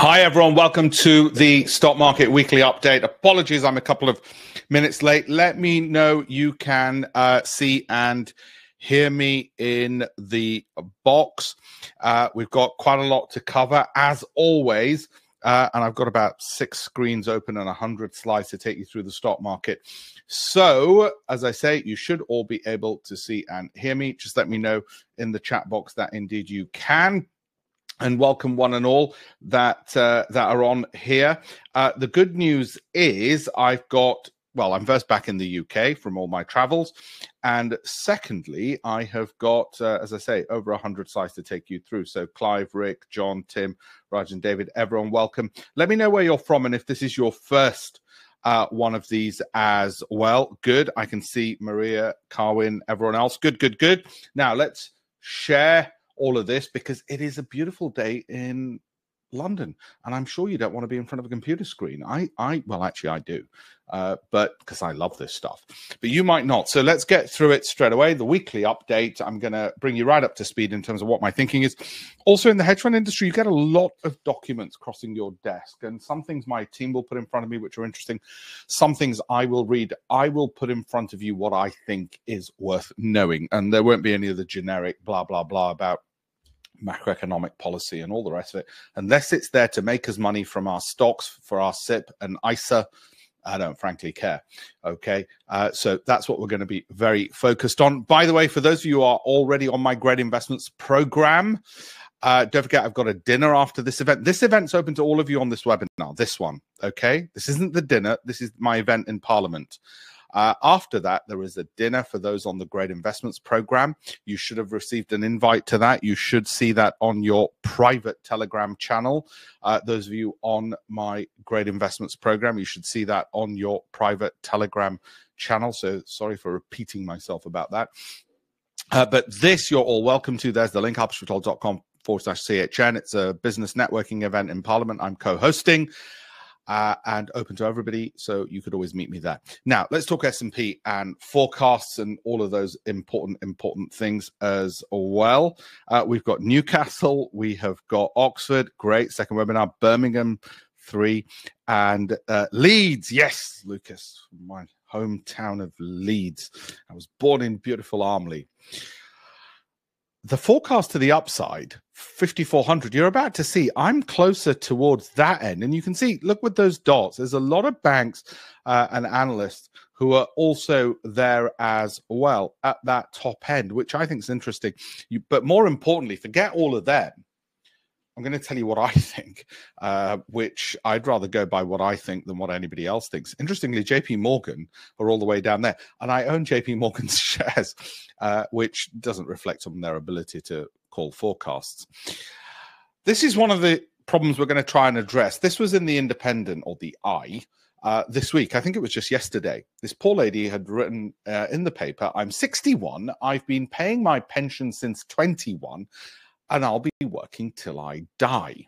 Hi, everyone. Welcome to the Stock Market Weekly Update. Apologies, I'm a couple of minutes late. Let me know you can uh, see and hear me in the box. Uh, we've got quite a lot to cover, as always. Uh, and I've got about six screens open and 100 slides to take you through the stock market. So, as I say, you should all be able to see and hear me. Just let me know in the chat box that indeed you can and welcome one and all that uh, that are on here. Uh, the good news is I've got well, I'm first back in the UK from all my travels, and secondly, I have got, uh, as I say, over hundred sites to take you through. So Clive, Rick, John, Tim, Raj, and David, everyone, welcome. Let me know where you're from and if this is your first. Uh, one of these as well. Good. I can see Maria, Carwin, everyone else. Good, good, good. Now let's share all of this because it is a beautiful day in London, and I'm sure you don't want to be in front of a computer screen. I, I, well, actually, I do, uh, but because I love this stuff. But you might not. So let's get through it straight away. The weekly update. I'm going to bring you right up to speed in terms of what my thinking is. Also, in the hedge fund industry, you get a lot of documents crossing your desk, and some things my team will put in front of me, which are interesting. Some things I will read. I will put in front of you what I think is worth knowing, and there won't be any of the generic blah blah blah about macroeconomic policy and all the rest of it, unless it's there to make us money from our stocks for our SIPP and ISA, I don't frankly care. Okay. Uh, so that's what we're going to be very focused on. By the way, for those of you who are already on my Great Investments program, uh, don't forget, I've got a dinner after this event. This event's open to all of you on this webinar, this one. Okay. This isn't the dinner, this is my event in Parliament. Uh, after that, there is a dinner for those on the Great Investments Program. You should have received an invite to that. You should see that on your private Telegram channel. Uh, those of you on my Great Investments Program, you should see that on your private Telegram channel. So sorry for repeating myself about that. Uh, but this you're all welcome to. There's the link, harperswithtold.com forward slash CHN. It's a business networking event in Parliament. I'm co hosting uh, and open to everybody. So you could always meet me there. Now let's talk S and P and forecasts and all of those important important things as well. Uh, we've got Newcastle, we have got Oxford, great second webinar, Birmingham, three, and uh, Leeds. Yes, Lucas, my hometown of Leeds. I was born in beautiful Armley the forecast to the upside 5400 you're about to see i'm closer towards that end. And you can see look with those dots. There's a lot of banks uh, and analysts who are also there as well at that top end which i think is interesting. You, but more importantly forget all of them I'm going to tell you what I think, uh, which I'd rather go by what I think than what anybody else thinks. Interestingly, JP Morgan are all the way down there, and I own JP Morgan's shares, uh, which doesn't reflect on their ability to call forecasts. This is one of the problems we're going to try and address. This was in the Independent or the I. Uh, this week, I think it was just yesterday, this poor lady had written uh, in the paper, I'm 61. I've been paying my pension since 21 and I'll be working till I die.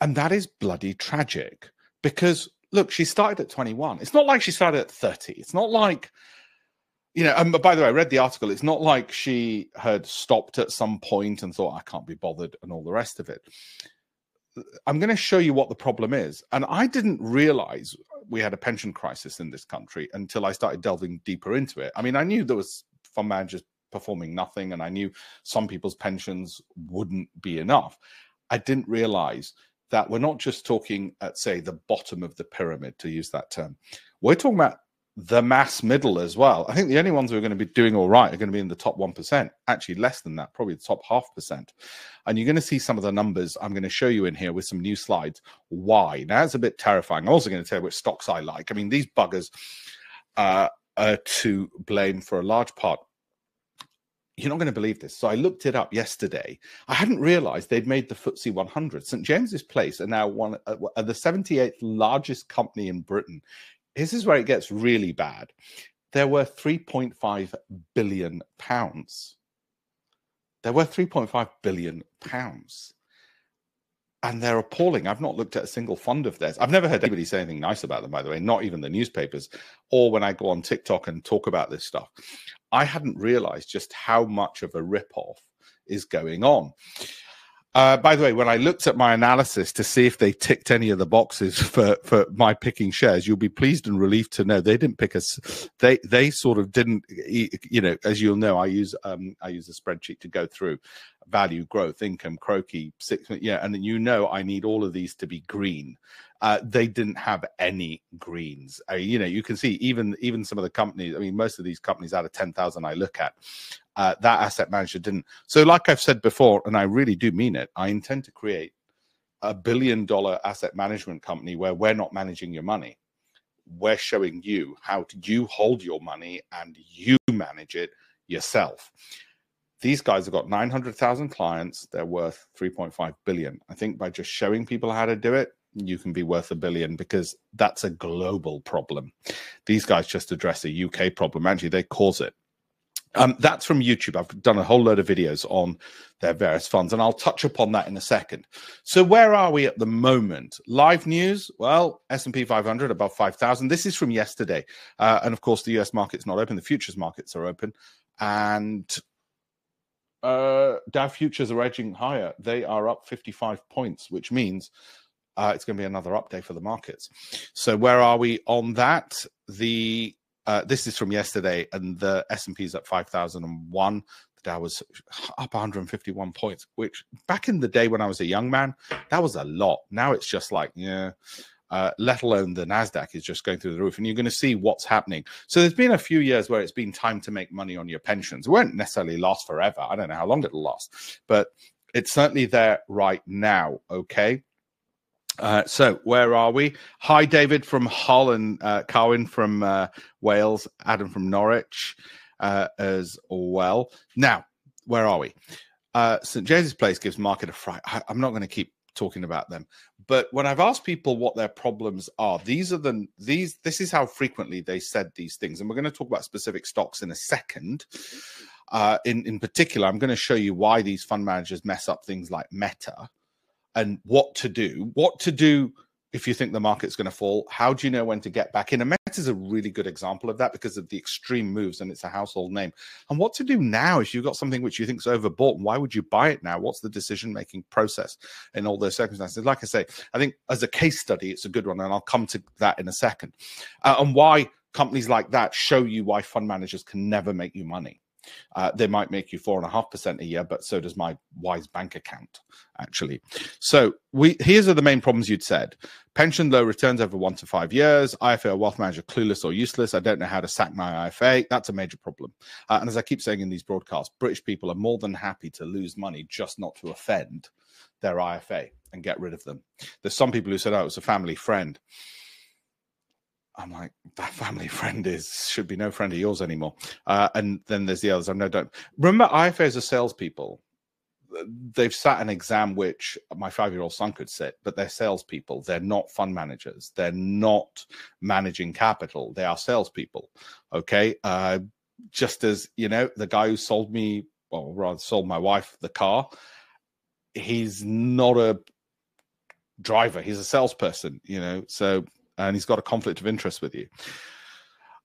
And that is bloody tragic because look, she started at 21. It's not like she started at 30. It's not like, you know, and by the way, I read the article. It's not like she had stopped at some point and thought, I can't be bothered and all the rest of it. I'm going to show you what the problem is. And I didn't realize we had a pension crisis in this country until I started delving deeper into it. I mean, I knew there was fund managers performing nothing, and I knew some people's pensions wouldn't be enough. I didn't realize that we're not just talking at, say, the bottom of the pyramid, to use that term. We're talking about the mass middle as well. I think the only ones who are going to be doing all right are going to be in the top 1%, actually less than that, probably the top half percent. And you're going to see some of the numbers I'm going to show you in here with some new slides. Why? Now, it's a bit terrifying. I'm also going to tell you which stocks I like. I mean, these buggers uh, are to blame for a large part you're not going to believe this. So I looked it up yesterday. I hadn't realized they'd made the FTSE 100. St James's Place are now one uh, the 78th largest company in Britain. This is where it gets really bad. There were 3.5 billion pounds. There were 3.5 billion pounds. And they're appalling. I've not looked at a single fund of theirs. I've never heard anybody say anything nice about them, by the way, not even the newspapers, or when I go on TikTok and talk about this stuff. I hadn't realized just how much of a ripoff is going on. Uh, by the way, when I looked at my analysis to see if they ticked any of the boxes for, for my picking shares, you'll be pleased and relieved to know they didn't pick us. They they sort of didn't. You know, as you'll know, I use um, I use a spreadsheet to go through value, growth, income, CROCI, six. Yeah, and you know I need all of these to be green. Uh, they didn't have any greens. Uh, you know, you can see even even some of the companies. I mean, most of these companies out of ten thousand I look at, uh, that asset manager didn't. So, like I've said before, and I really do mean it, I intend to create a billion dollar asset management company where we're not managing your money. We're showing you how to you hold your money and you manage it yourself. These guys have got 900,000 clients. They're worth 3.5 billion. I think by just showing people how to do it, you can be worth a billion because that's a global problem. These guys just address a UK problem. Actually, they cause it. Um, that's from YouTube. I've done a whole load of videos on their various funds, and I'll touch upon that in a second. So, where are we at the moment? Live news. Well, S and P 500 above 5,000. This is from yesterday, uh, and of course, the US market's not open. The futures markets are open, and uh, Dow futures are edging higher. They are up 55 points, which means uh, it's going to be another update for the markets. So, where are we on that? The uh, this is from yesterday, and the S and P is at five thousand and one. The Dow was up 151 points, which back in the day when I was a young man, that was a lot. Now it's just like yeah. Uh, let alone the Nasdaq is just going through the roof, and you're going to see what's happening. So there's been a few years where it's been time to make money on your pensions. It won't necessarily last forever. I don't know how long it'll last, but it's certainly there right now. Okay. Uh, so where are we? Hi, David from Hull and uh, Carwin from uh, Wales, Adam from Norwich uh, as well. Now, where are we? Uh, St James's Place gives market a fright. I, I'm not going to keep talking about them, but when I've asked people what their problems are, these are the these. This is how frequently they said these things, and we're going to talk about specific stocks in a second. Uh, in in particular, I'm going to show you why these fund managers mess up things like Meta and what to do. What to do if you think the market's going to fall. How do you know when to get back in? And Meta is a really good example of that because of the extreme moves and it's a household name. And what to do now if you've got something which you think is overbought? Why would you buy it now? What's the decision making process in all those circumstances? Like I say, I think as a case study, it's a good one. And I'll come to that in a second. Uh, and why companies like that show you why fund managers can never make you money. Uh, they might make you four and a half percent a year, but so does my Wise bank account, actually. So we here's are the main problems you'd said: pension low returns over one to five years, IFA wealth manager clueless or useless. I don't know how to sack my IFA. That's a major problem. Uh, and as I keep saying in these broadcasts, British people are more than happy to lose money just not to offend their IFA and get rid of them. There's some people who said, "Oh, it was a family friend." I'm like, that family friend is should be no friend of yours anymore. Uh, and then there's the others. I know don't remember IFAs are salespeople. They've sat an exam which my five year old son could sit, but they're salespeople. They're not fund managers. They're not managing capital. They are salespeople. Okay. Uh, just as you know, the guy who sold me, well, rather sold my wife the car, he's not a driver. He's a salesperson. You know, so and he's got a conflict of interest with you.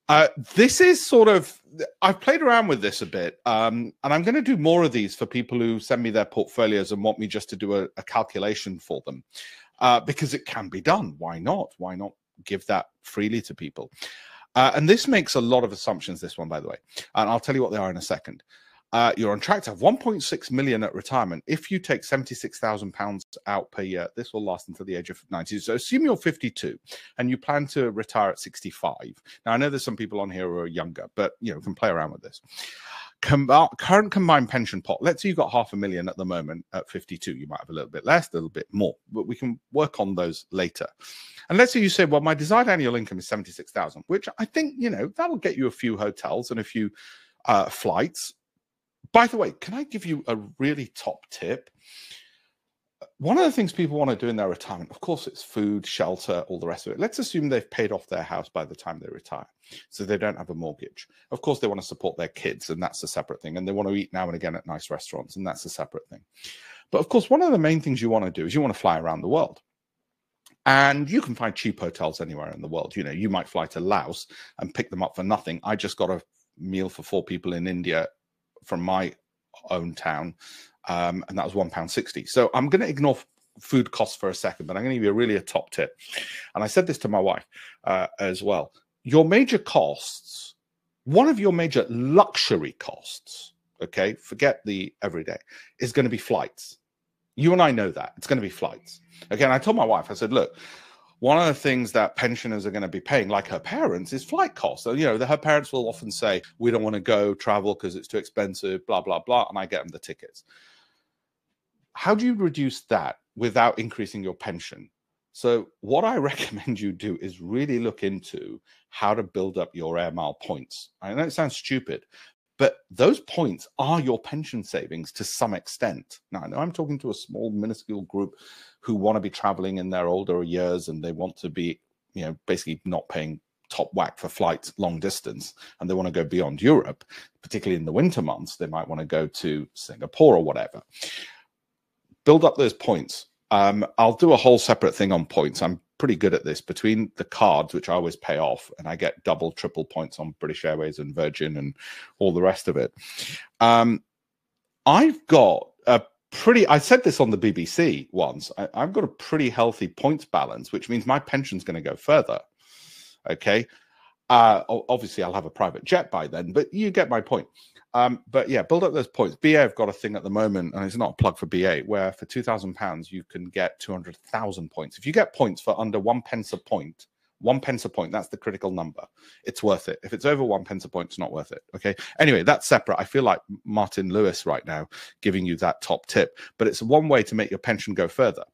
Uh, this is sort of I've played around with this a bit, um, and I'm going to do more of these for people who send me their portfolios and want me just to do a, a calculation for them, uh, because it can be done. Why not? Why not give that freely to people? Uh, and this makes a lot of assumptions. This one, by the way, and I'll tell you what they are in a second uh, you're on track to have 1.6 million at retirement. If you take 76,000 pounds out per year, this will last until the age of 90. So assume you're 52 and you plan to retire at 65. Now I know there's some people on here who are younger, but you know can play around with this. Com- uh, current combined pension pot. Let's say you've got half a million at the moment at 52. You might have a little bit less, a little bit more, but we can work on those later. And let's say you say, well, my desired annual income is 76,000, which I think, you know, that'll get you a few hotels and a few uh, flights by the way, can I give you a really top tip? One of the things people want to do in their retirement, of course, it's food, shelter, all the rest of it. Let's assume they've paid off their house by the time they retire. So they don't have a mortgage. Of course, they want to support their kids, and that's a separate thing. And they want to eat now and again at nice restaurants, and that's a separate thing. But of course, one of the main things you want to do is you want to fly around the world. And you can find cheap hotels anywhere in the world. You know, you might fly to Laos and pick them up for nothing. I just got a meal for four people in India from my own town um, and that was one pound sixty. So I'm going to ignore food costs for a second, but I'm going to give you really a top tip. And I said this to my wife uh, as well. Your major costs, one of your major luxury costs, okay, forget the everyday, is going to be flights. You and I know that it's going to be flights. Okay, and I told my wife, I said, look, one of the things that pensioners are going to be paying, like her parents, is flight costs. So, you know, the, her parents will often say, we don't want to go travel because it's too expensive, blah, blah, blah. And I get them the tickets. How do you reduce that without increasing your pension? So, what I recommend you do is really look into how to build up your air mile points. I know it sounds stupid, but those points are your pension savings to some extent. Now, I know I'm talking to a small, minuscule group who want to be traveling in their older years and they want to be, you know, basically not paying top whack for flights long distance and they want to go beyond Europe, particularly in the winter months. They might want to go to Singapore or whatever. Build up those points um, I'll do a whole separate thing on points. I'm pretty good at this between the cards, which I always pay off, and I get double, triple points on British Airways and Virgin and all the rest of it. Um, I've got a pretty, I said this on the BBC once, I, I've got a pretty healthy points balance, which means my pension's going to go further. Okay. Uh, obviously, I'll have a private jet by then, but you get my point. Um, but yeah, build up those points. BA have got a thing at the moment, and it's not a plug for BA, where for two thousand pounds you can get two hundred thousand points. If you get points for under one pence a point, one pence a point, that's the critical number. It's worth it. If it's over one pence a point, it's not worth it. Okay. Anyway, that's separate. I feel like Martin Lewis right now giving you that top tip, but it's one way to make your pension go further.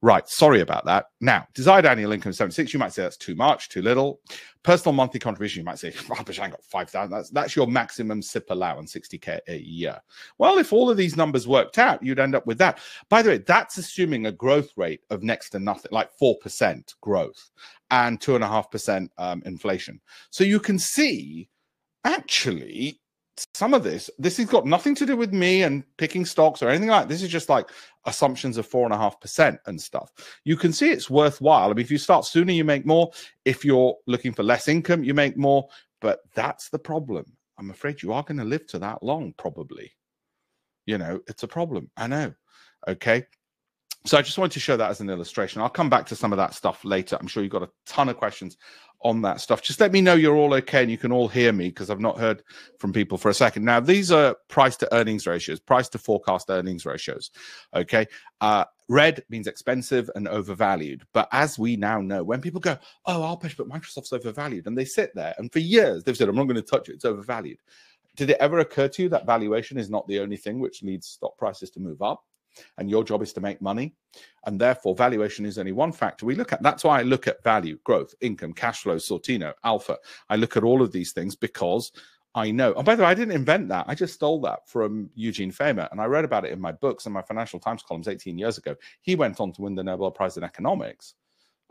Right. Sorry about that. Now, desired annual income 76, you might say that's too much, too little. Personal monthly contribution, you might say, oh, but I got 5,000. That's, that's your maximum SIPP allowance, 60K a year. Well, if all of these numbers worked out, you'd end up with that. By the way, that's assuming a growth rate of next to nothing, like 4% growth and 2.5% um, inflation. So you can see actually some of this, this has got nothing to do with me and picking stocks or anything like that. This is just like assumptions of four and a half percent and stuff. You can see it's worthwhile. I mean, if you start sooner, you make more. If you're looking for less income, you make more. But that's the problem. I'm afraid you are going to live to that long, probably. You know, it's a problem. I know. Okay. So I just wanted to show that as an illustration. I'll come back to some of that stuff later. I'm sure you've got a ton of questions on that stuff. Just let me know you're all okay and you can all hear me because I've not heard from people for a second. Now, these are price to earnings ratios, price to forecast earnings ratios. Okay. Uh, red means expensive and overvalued. But as we now know, when people go, oh, I'll push, but Microsoft's overvalued, and they sit there and for years they've said, I'm not going to touch it, it's overvalued. Did it ever occur to you that valuation is not the only thing which leads stock prices to move up? And your job is to make money. And therefore valuation is only one factor we look at. That's why i look at value growth income cash flow sortino alpha. I look at all of these things because i know. Oh by the way i didn't invent that. I just stole that from eugene fama and i read about it in my books and my financial times columns 18 years ago. He went on to win the nobel prize in economics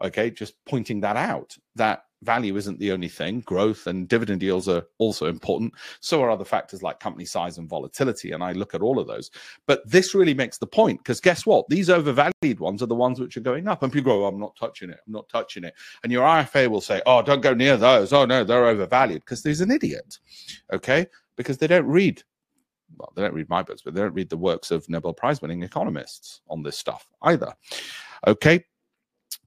okay just pointing that out that value isn't the only thing. Growth and dividend yields are also important. So are other factors like company size and volatility. And I look at all of those. But this really makes the point because guess what? These overvalued ones are the ones which are going up. And people go, oh, I'm not touching it. I'm not touching it. And your IFA will say, oh, don't go near those. Oh, no, they're overvalued because there's an idiot. Okay. Because they don't read well, they don't read my books, but they don't read the works of Nobel Prize winning economists on this stuff either. Okay.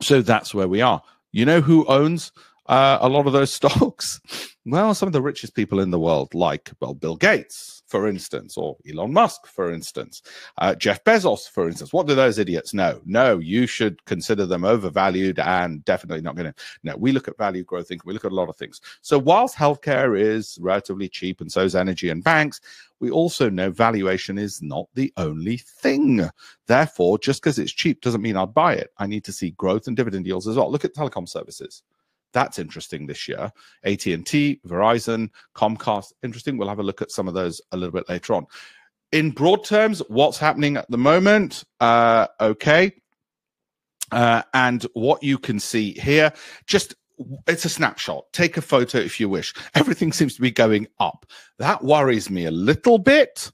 So that's where we are. You know who owns uh, a lot of those stocks? Well, some of the richest people in the world, like, well, Bill Gates, for instance, or Elon Musk, for instance, uh, Jeff Bezos, for instance. What do those idiots know? No, you should consider them overvalued and definitely not going to. No, we look at value growth income, we look at a lot of things. So, whilst healthcare is relatively cheap and so is energy and banks, we also know valuation is not the only thing. Therefore, just because it's cheap doesn't mean I'd buy it. I need to see growth and dividend yields as well. Look at telecom services. That's interesting this year. AT&T, Verizon, Comcast, interesting. We'll have a look at some of those a little bit later on. In broad terms, what's happening at the moment? Uh, okay. Uh, and what you can see here, just it's a snapshot. Take a photo if you wish. Everything seems to be going up. That worries me a little bit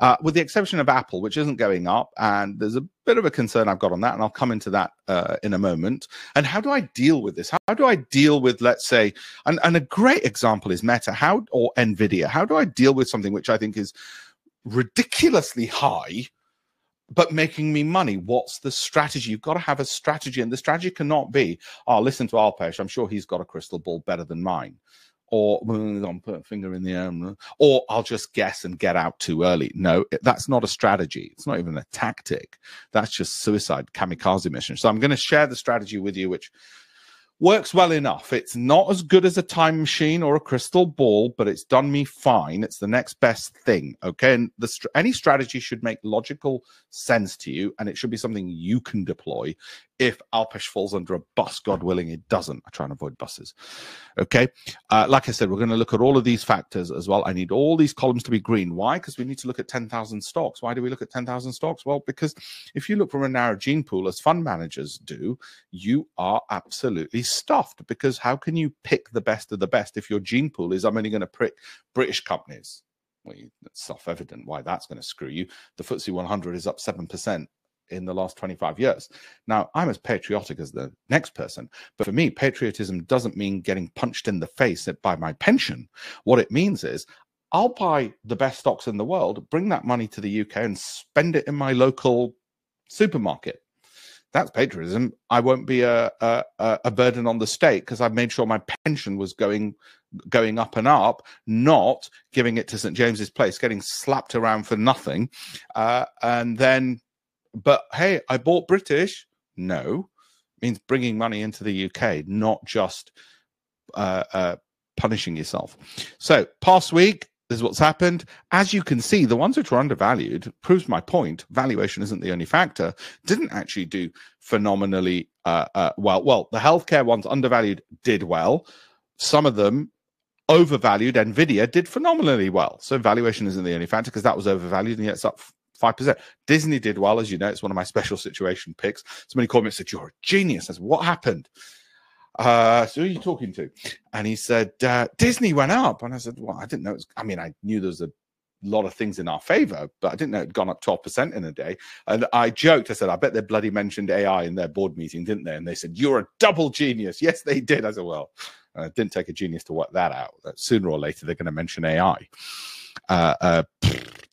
uh, with the exception of Apple, which isn't going up. And there's a bit of a concern I've got on that, and I'll come into that uh, in a moment. And how do I deal with this? How do I deal with, let's say, and, and a great example is Meta, how or Nvidia. How do I deal with something which I think is ridiculously high? but making me money. What's the strategy? You've got to have a strategy, and the strategy cannot be, oh, listen to Alpesh. I'm sure he's got a crystal ball better than mine. Or I'll put a finger in the air, mm, or I'll just guess and get out too early. No, that's not a strategy. It's not even a tactic. That's just suicide, kamikaze mission. So I'm going to share the strategy with you, which works well enough. It's not as good as a time machine or a crystal ball, but it's done me fine. It's the next best thing. Okay. And the, any strategy should make logical sense to you, and it should be something you can deploy if Alpesh falls under a bus, God willing, it doesn't. I try and avoid buses. Okay. Uh, like I said, we're going to look at all of these factors as well. I need all these columns to be green. Why? Because we need to look at 10,000 stocks. Why do we look at 10,000 stocks? Well, because if you look from a narrow gene pool, as fund managers do, you are absolutely stuffed. Because how can you pick the best of the best if your gene pool is I'm only going to pick British companies? Well, it's self evident why that's going to screw you. The FTSE 100 is up 7% in the last 25 years. Now, I'm as patriotic as the next person, but for me, patriotism doesn't mean getting punched in the face by my pension. What it means is I'll buy the best stocks in the world, bring that money to the UK and spend it in my local supermarket. That's patriotism. I won't be a a, a burden on the state because I've made sure my pension was going going up and up, not giving it to St James's Place, getting slapped around for nothing, uh, and then but hey, I bought British. No, it means bringing money into the UK, not just uh, uh, punishing yourself. So, past week, this is what's happened. As you can see, the ones which were undervalued proves my point. Valuation isn't the only factor. Didn't actually do phenomenally uh, uh, well. Well, the healthcare ones undervalued did well. Some of them overvalued. Nvidia did phenomenally well. So valuation isn't the only factor because that was overvalued and yet it's up 5%. Disney did well, as you know. It's one of my special situation picks. Somebody called me and said, You're a genius. I said, What happened? Uh, so who are you talking to? And he said, uh, Disney went up. And I said, Well, I didn't know. Was, I mean, I knew there was a lot of things in our favor, but I didn't know it'd gone up 12% in a day. And I joked, I said, I bet they bloody mentioned AI in their board meeting, didn't they? And they said, You're a double genius. Yes, they did. I said, Well, uh, it didn't take a genius to work that out. That sooner or later, they're going to mention AI. Uh, uh,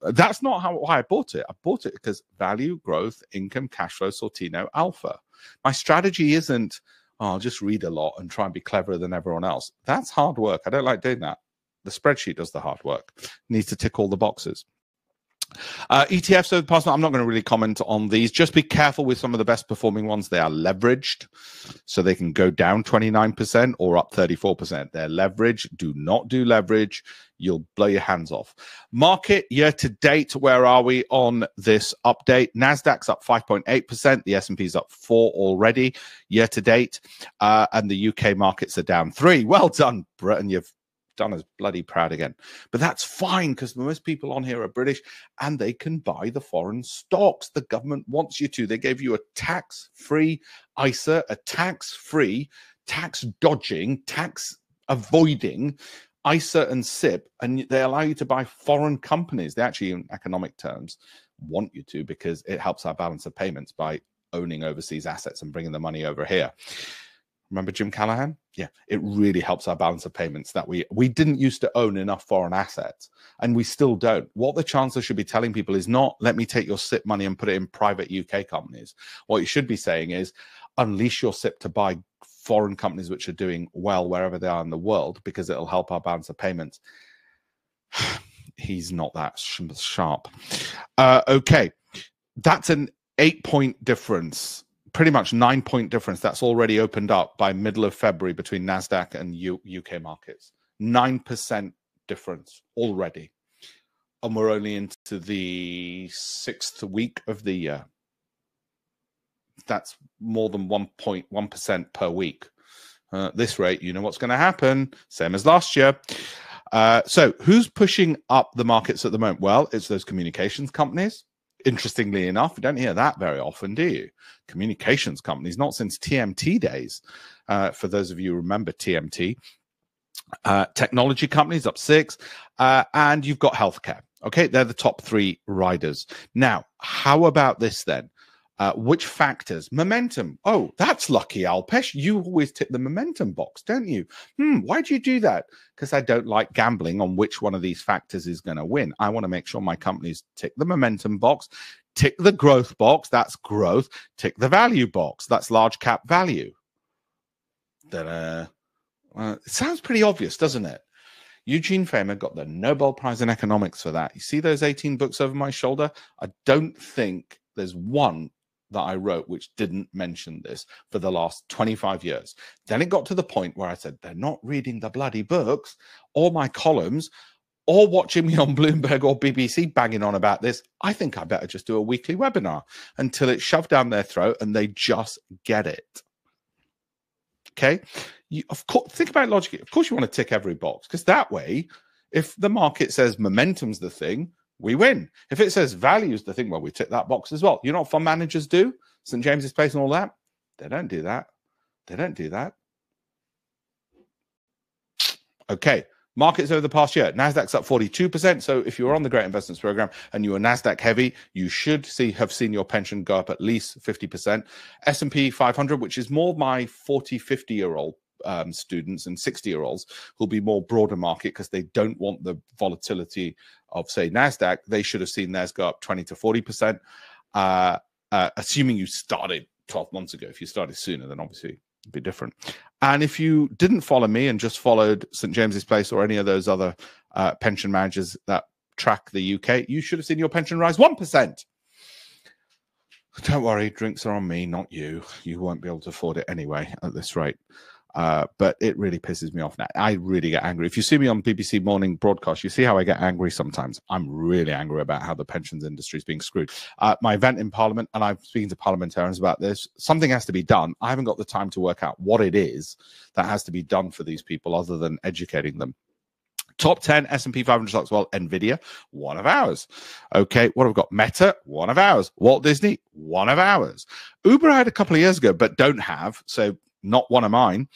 that's not how why I bought it. I bought it because value, growth, income, cash flow, Sortino, alpha. My strategy isn't, oh, I'll just read a lot and try and be cleverer than everyone else. That's hard work. I don't like doing that. The spreadsheet does the hard work. needs to tick all the boxes. Uh, ETFs over the past, I'm not going to really comment on these. Just be careful with some of the best performing ones. They are leveraged, so they can go down 29% or up 34%. They're leveraged. Do not do leverage. You'll blow your hands off. Market year to date, where are we on this update? Nasdaq's up 5.8%. The S&P's up 4 already year to date. Uh, and the UK markets are down 3. Well done, Britain. You've done us bloody proud again. But that's fine because most people on here are British and they can buy the foreign stocks. The government wants you to. They gave you a tax free ISA, a tax free, tax dodging, tax avoiding ISA and SIPP, and they allow you to buy foreign companies. They actually, in economic terms, want you to because it helps our balance of payments by owning overseas assets and bringing the money over here. Remember Jim Callaghan? Yeah, it really helps our balance of payments that we we didn't used to own enough foreign assets, and we still don't. What the chancellor should be telling people is not let me take your SIPP money and put it in private UK companies. What you should be saying is unleash your SIPP to buy foreign companies which are doing well wherever they are in the world because it'll help our balance of payments. He's not that sharp. Uh, okay, that's an eight point difference pretty much nine point difference that's already opened up by middle of February between Nasdaq and U- UK markets. Nine percent difference already, and we're only into the sixth week of the year. That's more than one point one percent per week. Uh, this rate, you know what's going to happen. Same as last year. Uh, so, who's pushing up the markets at the moment? Well, it's those communications companies interestingly enough, you don't hear that very often, do you? Communications companies, not since TMT days. Uh, for those of you who remember TMT, uh, technology companies up six, uh, and you've got healthcare. Okay, they're the top three riders. Now, how about this then? Uh, which factors? Momentum. Oh, that's lucky, Alpesh. You always tick the momentum box, don't you? Hmm, why do you do that? Because I don't like gambling on which one of these factors is going to win. I want to make sure my companies tick the momentum box. Tick the growth box, that's growth. Tick the value box, that's large cap value. Well, it sounds pretty obvious, doesn't it? Eugene Fama got the Nobel Prize in economics for that. You see those 18 books over my shoulder? I don't think there's one that I wrote which didn't mention this for the last 25 years. Then it got to the point where I said, they're not reading the bloody books or my columns or watching me on Bloomberg or BBC banging on about this. I think I better just do a weekly webinar until it's shoved down their throat and they just get it. Okay you, of course, think about logic. Of course, you want to tick every box because that way, if the market says momentum's the thing, we win. If it says value's the thing, well, we tick that box as well. You know what fund managers do? St. James's Place and all that? They don't do that. They don't do that. Okay. Markets over the past year, Nasdaq's up 42%. So if you're on the Great Investments Program and you are Nasdaq heavy, you should see have seen your pension go up at least 50%. S&P 500, which is more my 40, 50 year old um, students and 60 year olds who'll be more broader market because they don't want the volatility of, say, NASDAQ. They should have seen theirs go up 20 to 40%. Uh, uh, assuming you started 12 months ago. If you started sooner, then obviously it'd be different. And if you didn't follow me and just followed St. James's Place or any of those other uh, pension managers that track the UK, you should have seen your pension rise 1%. Don't worry, drinks are on me, not you. You won't be able to afford it anyway at this rate. Uh, but it really pisses me off now. I really get angry. If you see me on BBC morning broadcast, you see how I get angry sometimes. I'm really angry about how the pensions industry is being screwed. Uh, my event in Parliament, and I'm speaking to parliamentarians about this, something has to be done. I haven't got the time to work out what it is that has to be done for these people other than educating them. Top 10 S&P 500 stocks. Well, Nvidia, one of ours. Okay, what have we got? Meta, one of ours. Walt Disney, one of ours. Uber I had a couple of years ago, but don't have. So not one of mine.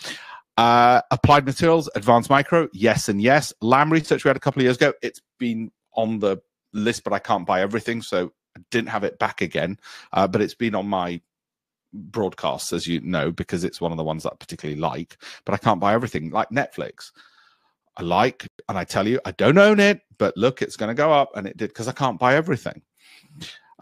Uh, applied Materials, Advanced Micro, yes and yes. Lam Research we had a couple of years ago. It's been on the list, but I can't buy everything, so I didn't have it back again. Uh, but it's been on my broadcasts, as you know, because it's one of the ones that I particularly like. But I can't buy everything, like Netflix. I like, and I tell you, I don't own it, but look, it's going to go up, and it did because I can't buy everything.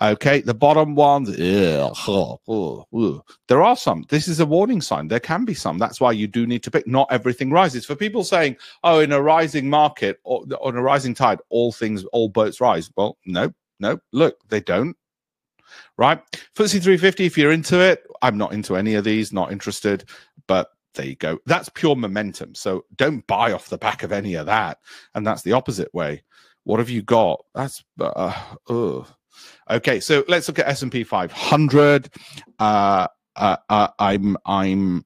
Okay, the bottom ones, ugh, there are some. This is a warning sign. There can be some. That's why you do need to pick. Not everything rises. For people saying, "Oh, in a rising market or on a rising tide, all things, all boats rise." Well, no, no. Look, they don't. Right, FTSE 350. If you're into it, I'm not into any of these. Not interested. But there you go. That's pure momentum. So don't buy off the back of any of that. And that's the opposite way. What have you got? That's uh, ugh. Okay, so let's look at S and P 500. Uh, uh, uh, I'm I'm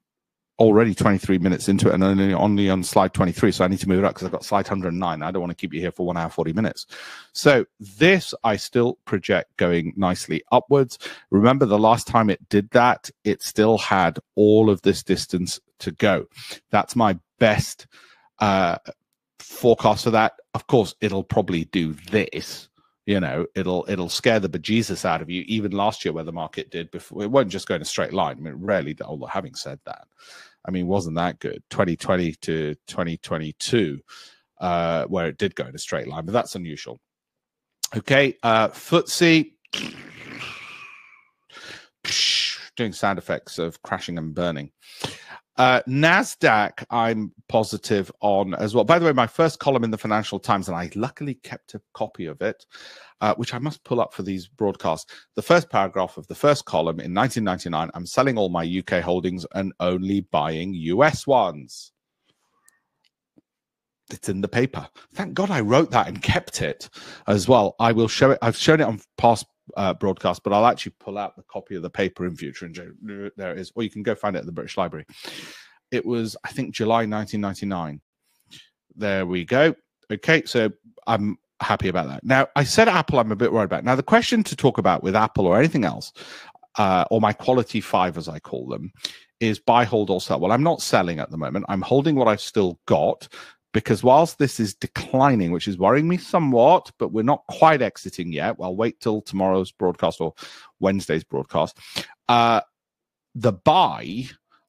already 23 minutes into it and only only on slide 23 so i need to move it up because i've got slide 109 i don't want to keep you here for one hour 40 minutes. So this i still project going nicely upwards. Remember the last time it did that it still had all of this distance to go. That's my best uh forecast for that. Of course it'll probably do this you know it'll it'll scare the bejesus out of you even last year where the market did before it won't just go in a straight line. I mean rarely although having said that i mean wasn't that good. 2020 to 2022 uh where it did go in a straight line but that's unusual. Okay uh FTSE doing sound effects of crashing and burning uh, NASDAQ, I'm positive on as well. By the way, my first column in the Financial Times, and I luckily kept a copy of it, uh, which I must pull up for these broadcasts. The first paragraph of the first column in 1999 I'm selling all my UK holdings and only buying US ones. It's in the paper. Thank God I wrote that and kept it as well. I will show it. I've shown it on past uh, broadcast, but I'll actually pull out the copy of the paper in future. And there it is. Or you can go find it at the British Library. It was, I think, July 1999. There we go. Okay, so I'm happy about that. Now, I said Apple, I'm a bit worried about. Now, the question to talk about with Apple or anything else, uh, or my quality five, as I call them, is buy, hold, or sell. Well, I'm not selling at the moment. I'm holding what I've still got because whilst this is declining, which is worrying me somewhat, but we're not quite exiting yet. I'll wait till tomorrow's broadcast or Wednesday's broadcast. Uh, the buy,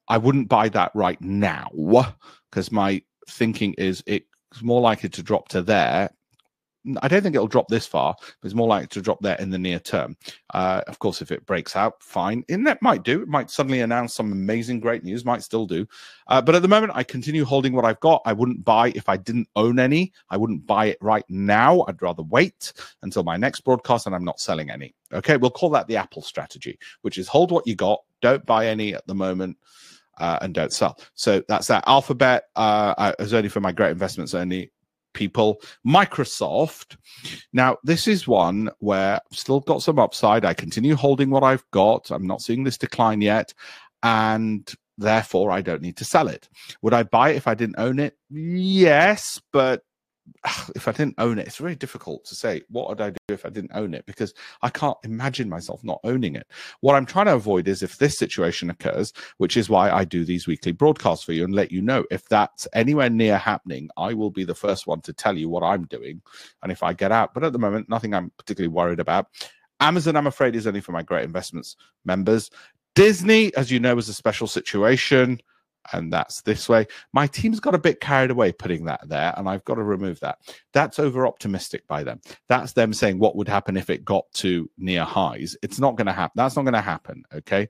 I wouldn't buy that right now because my thinking is it's more likely to drop to there I don't think it'll drop this far, but it's more likely to drop there in the near term. Uh, of course, if it breaks out, fine. Internet might do. It might suddenly announce some amazing, great news. Might still do. Uh, but at the moment, I continue holding what I've got. I wouldn't buy if I didn't own any. I wouldn't buy it right now. I'd rather wait until my next broadcast, and I'm not selling any. Okay, we'll call that the Apple strategy, which is hold what you got. Don't buy any at the moment. Uh, and don't sell. So that's that. Alphabet uh, is only for my great investments only people. Microsoft. Now, this is one where I've still got some upside. I continue holding what I've got. I'm not seeing this decline yet. And therefore, I don't need to sell it. Would I buy it if I didn't own it? Yes, but if I didn't own it, it's very difficult to say what would I do if I didn't own it because I can't imagine myself not owning it. What I'm trying to avoid is if this situation occurs, which is why I do these weekly broadcasts for you and let you know if that's anywhere near happening, I will be the first one to tell you what I'm doing and if I get out. But at the moment, nothing I'm particularly worried about. Amazon, I'm afraid, is only for my great investments members. Disney, as you know, is a special situation and that's this way. My team's got a bit carried away putting that there, and I've got to remove that. That's over optimistic by them. That's them saying what would happen if it got to near highs. It's not going to happen. That's not going to happen. Okay.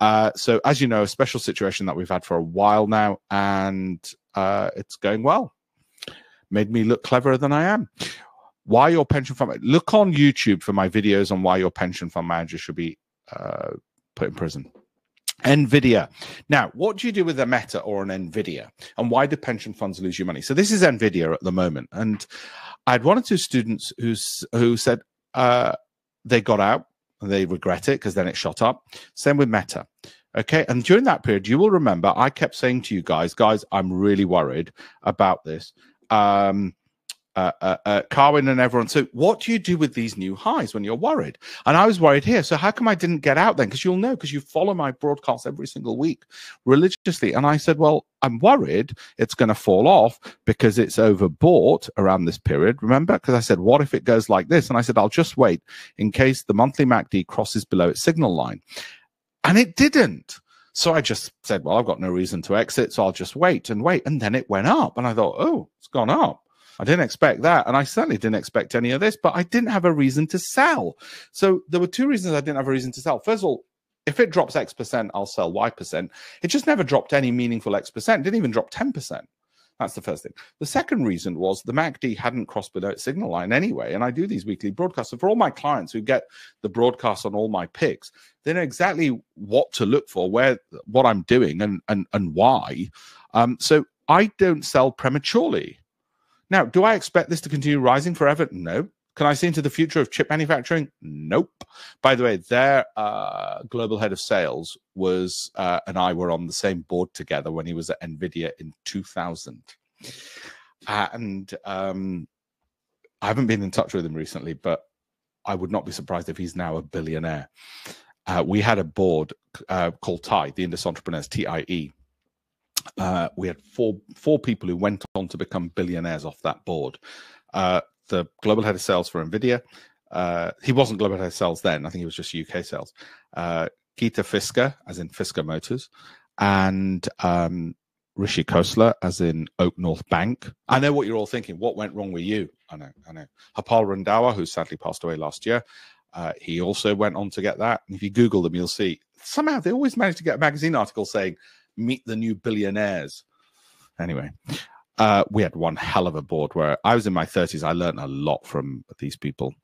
Uh, so, as you know, a special situation that we've had for a while now, and uh, it's going well. Made me look cleverer than I am. Why your pension fund? Look on YouTube for my videos on why your pension fund manager should be uh, put in prison. Nvidia. Now, what do you do with a Meta or an Nvidia, and why do pension funds lose your money? So this is Nvidia at the moment, and I had one or two students who who said uh, they got out and they regret it because then it shot up. Same with Meta. Okay, and during that period, you will remember I kept saying to you guys, guys, I'm really worried about this. Um, uh, uh, uh, Carwin and everyone. So, what do you do with these new highs when you're worried? And I was worried here. So, how come I didn't get out then? Because you'll know, because you follow my broadcasts every single week religiously. And I said, well, I'm worried it's going to fall off because it's overbought around this period. Remember? Because I said, what if it goes like this? And I said, I'll just wait in case the monthly MACD crosses below its signal line. And it didn't. So I just said, well, I've got no reason to exit. So I'll just wait and wait. And then it went up. And I thought, oh, it's gone up. I didn't expect that. And I certainly didn't expect any of this, but I didn't have a reason to sell. So there were two reasons I didn't have a reason to sell. First of all, if it drops X percent, I'll sell Y percent. It just never dropped any meaningful X percent. Didn't even drop 10%. That's the first thing. The second reason was the MACD hadn't crossed below its signal line anyway. And I do these weekly broadcasts. So for all my clients who get the broadcast on all my picks, they know exactly what to look for, where what I'm doing and and and why. Um, so I don't sell prematurely. Now, do I expect this to continue rising forever? No. Can I see into the future of chip manufacturing? Nope. By the way, their uh, global head of sales was uh, and I were on the same board together when he was at Nvidia in 2000. and um, I haven't been in touch with him recently, but I would not be surprised if he's now a billionaire. Uh, we had a board uh, called TIE, the Indus Entrepreneurs, TIE, uh, we had four four people who went on to become billionaires off that board. Uh, the global head of sales for Nvidia. Uh, he wasn't global head of sales then. I think he was just UK sales. Uh, Geeta Fisker, as in Fisker Motors, and um, Rishi Khosla, as in OakNorth Bank. I know what you're all thinking. What went wrong with you? I know. I know. Harpal Randhawa, who sadly passed away last year, uh, he also went on to get that. And if you Google them, you'll see somehow they always managed to get a magazine article saying meet the new billionaires. Anyway, uh, we had one hell of a board where I was in my 30s. I learned a lot from these people.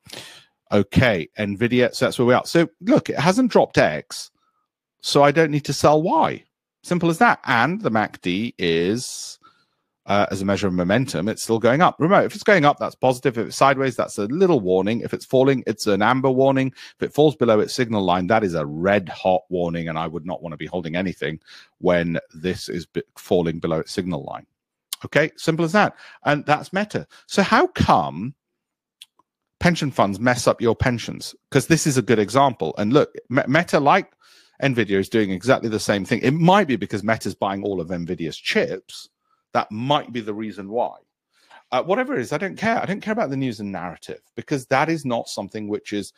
Okay, Nvidia. So that's where we are. So look, it hasn't dropped X, so I don't need to sell Y. Simple as that. And the MACD is uh, as a measure of momentum, it's still going up. Remember, if it's going up, that's positive. If it's sideways, that's a little warning. If it's falling, it's an amber warning. If it falls below its signal line, that is a red hot warning. And I would not want to be holding anything when this is falling below its signal line. Okay, simple as that. And that's meta. So, how come pension funds mess up your pensions? Because this is a good example. And look, Meta, like Nvidia, is doing exactly the same thing. It might be because Meta's buying all of Nvidia's chips that might be the reason why. Uh, whatever it is, I don't care. I don't care about the news and narrative because that is not something which is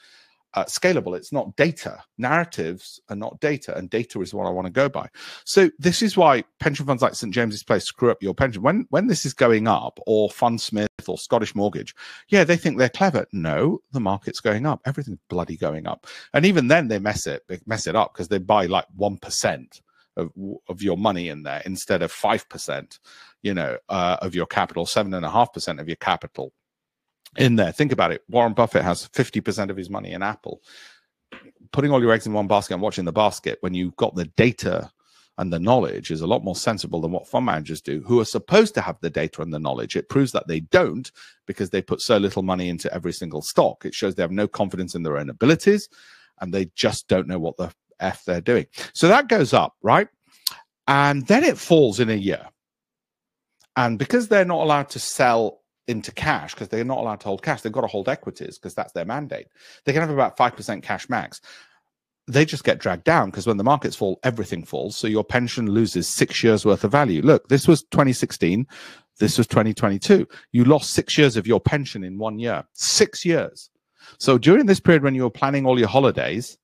uh, scalable. It's not data. Narratives are not data, and data is what I want to go by. So this is why pension funds like St James's Place screw up your pension. When when this is going up, or Fundsmith or Scottish Mortgage, yeah, they think they're clever. No, the market's going up. Everything's bloody going up, and even then they mess it mess it up because they buy like one percent of of your money in there instead of five percent, you know, uh, of your capital, seven and a half percent of your capital in there. Think about it. Warren Buffett has 50% of his money in Apple. Putting all your eggs in one basket and watching the basket when you've got the data and the knowledge is a lot more sensible than what fund managers do, who are supposed to have the data and the knowledge. It proves that they don't because they put so little money into every single stock. It shows they have no confidence in their own abilities and they just don't know what the F they're doing. So that goes up, right? And then it falls in a year. And because they're not allowed to sell into cash because they're not allowed to hold cash. They've got to hold equities because that's their mandate. They can have about 5% cash max. They just get dragged down because when the markets fall, everything falls. So your pension loses six years worth of value. Look, this was 2016. This was 2022. You lost six years of your pension in one year. Six years. So during this period when you were planning all your holidays,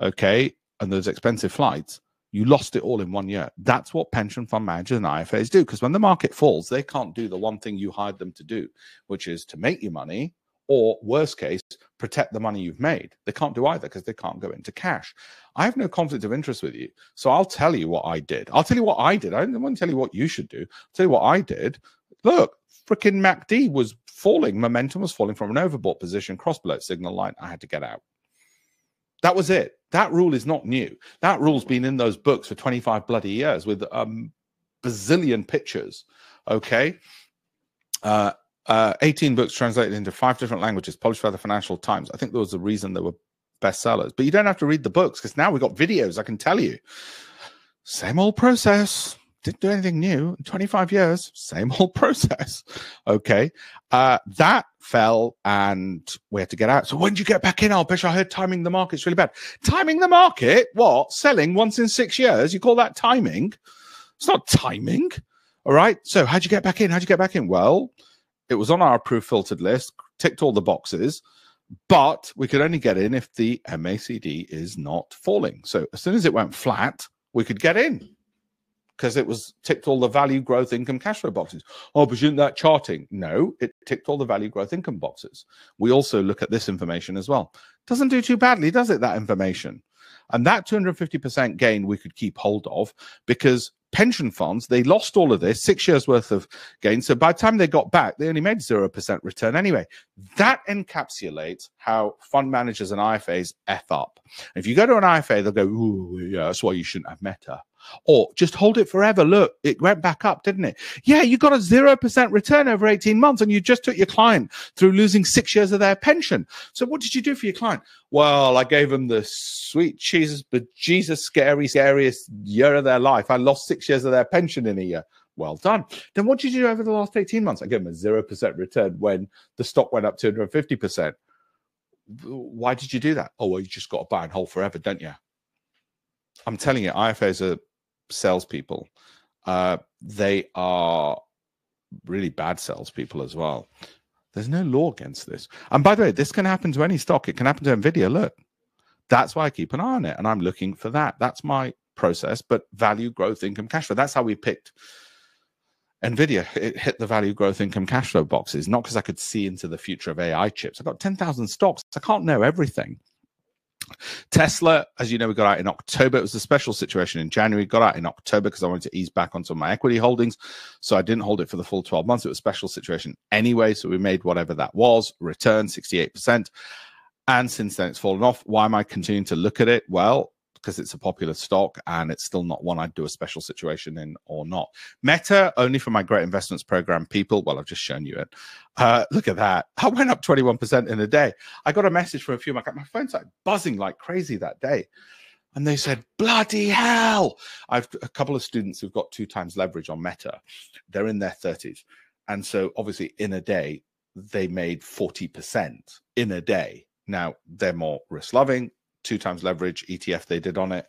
okay, and those expensive flights, you lost it all in one year. That's what pension fund managers and IFAs do. Because when the market falls, they can't do the one thing you hired them to do, which is to make you money, or worst case, protect the money you've made. They can't do either because they can't go into cash. I have no conflict of interest with you. So I'll tell you what I did. I'll tell you what I did. I to tell you what you should do. I'll tell you what I did. Look, freaking MACD was falling. Momentum was falling from an overbought position, cross below signal line. I had to get out. That was it. That rule is not new. That rule's been in those books for 25 bloody years with um bazillion pictures. Okay. Uh, uh, 18 books translated into five different languages, published by the Financial Times. I think there was a reason they were bestsellers. But you don't have to read the books because now we've got videos. I can tell you. Same old process didn't do anything new. 25 years same old process. Okay. Uh that fell and we had to get out. So when did you get back in oh bish i heard timing the market's really bad. Timing the market? What? Selling once in six years? You call that timing? It's not timing. All right. So how'd you get back in? How'd you get back in? Well it was on our approved filtered list ticked all the boxes but we could only get in if the macd is not falling. So as soon as it went flat we could get in because it was ticked all the value growth income cash flow boxes. Oh, but isn't that charting? No, it ticked all the value growth income boxes. We also look at this information as well. Doesn't do too badly, does it? That information. And that 250% gain we could keep hold of because pension funds, they lost all of this, six years worth of gain. So by the time they got back, they only made 0% return anyway. That encapsulates how fund managers and IFAs F up. If you go to an IFA, they'll go, Ooh, yeah, that's why you shouldn't have meta. Or just hold it forever. Look, it went back up, didn't it? Yeah, you got a 0% return over 18 months and you just took your client through losing six years of their pension. So what did you do for your client? Well, I gave them the sweet Jesus, but Jesus, scary, scariest year of their life. I lost six years of their pension in a year. Well done. Then what did you do over the last 18 months? I gave them a 0% return when the stock went up 250%. Why did you do that? Oh, well, you just got to buy and hold forever, don't you? I'm telling you, IFAs are salespeople. Uh, they are really bad salespeople as well. There's no law against this. And by the way, this can happen to any stock. It can happen to Nvidia. Look, that's why I keep an eye on it, and I'm looking for that. That's my process. But value, growth, income, cash flow. That's how we picked Nvidia. It hit the value, growth, income, cash flow boxes. Not because I could see into the future of AI chips. I've got ten thousand stocks. I can't know everything. Tesla, as you know, we got out in October. It was a special situation in January. Got out in October because I wanted to ease back on some of my equity holdings. So I didn't hold it for the full 12 months. It was a special situation anyway. So we made whatever that was, return 68%. And since then, it's fallen off. Why am I continuing to look at it? Well, because it's a popular stock and it's still not one I'd do a special situation in or not. Meta, only for my great investments program people. Well, I've just shown you it. Uh, look at that. I went up 21% in a day. I got a message from a few my, my phone started buzzing like crazy that day. And they said, bloody hell. I've a couple of students who've got two times leverage on Meta. They're in their 30s. And so obviously in a day, they made 40% in a day. Now they're more risk loving two times leverage ETF they did on it.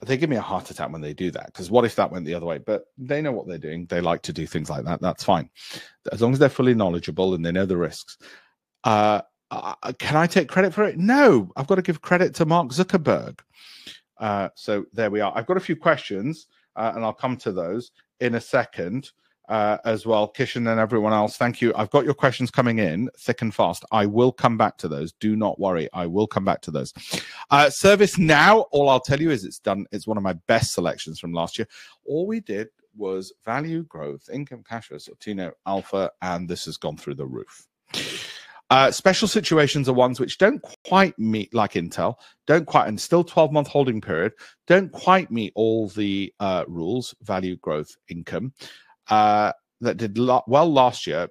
They give me a heart attack when they do that because what if that went the other way? But they know what they're doing. They like to do things like that. That's fine. As long as they're fully knowledgeable and they know the risks. Uh, uh, can I take credit for it? No, I've got to give credit to Mark Zuckerberg. Uh, so there we are. I've got a few questions, uh, and I'll come to those in a second uh, as well. Kishan and everyone else, thank you. I've got your questions coming in thick and fast. I will come back to those. Do not worry. I will come back to those. Uh, ServiceNow, all I'll tell you is it's done. It's one of my best selections from last year. All we did was value growth, income cash flow, Sortino Alpha, and this has gone through the roof. Uh, special situations are ones which don't quite meet, like Intel, don't quite, and still 12 month holding period, don't quite meet all the uh, rules, value, growth, income, uh, that did lo- well last year,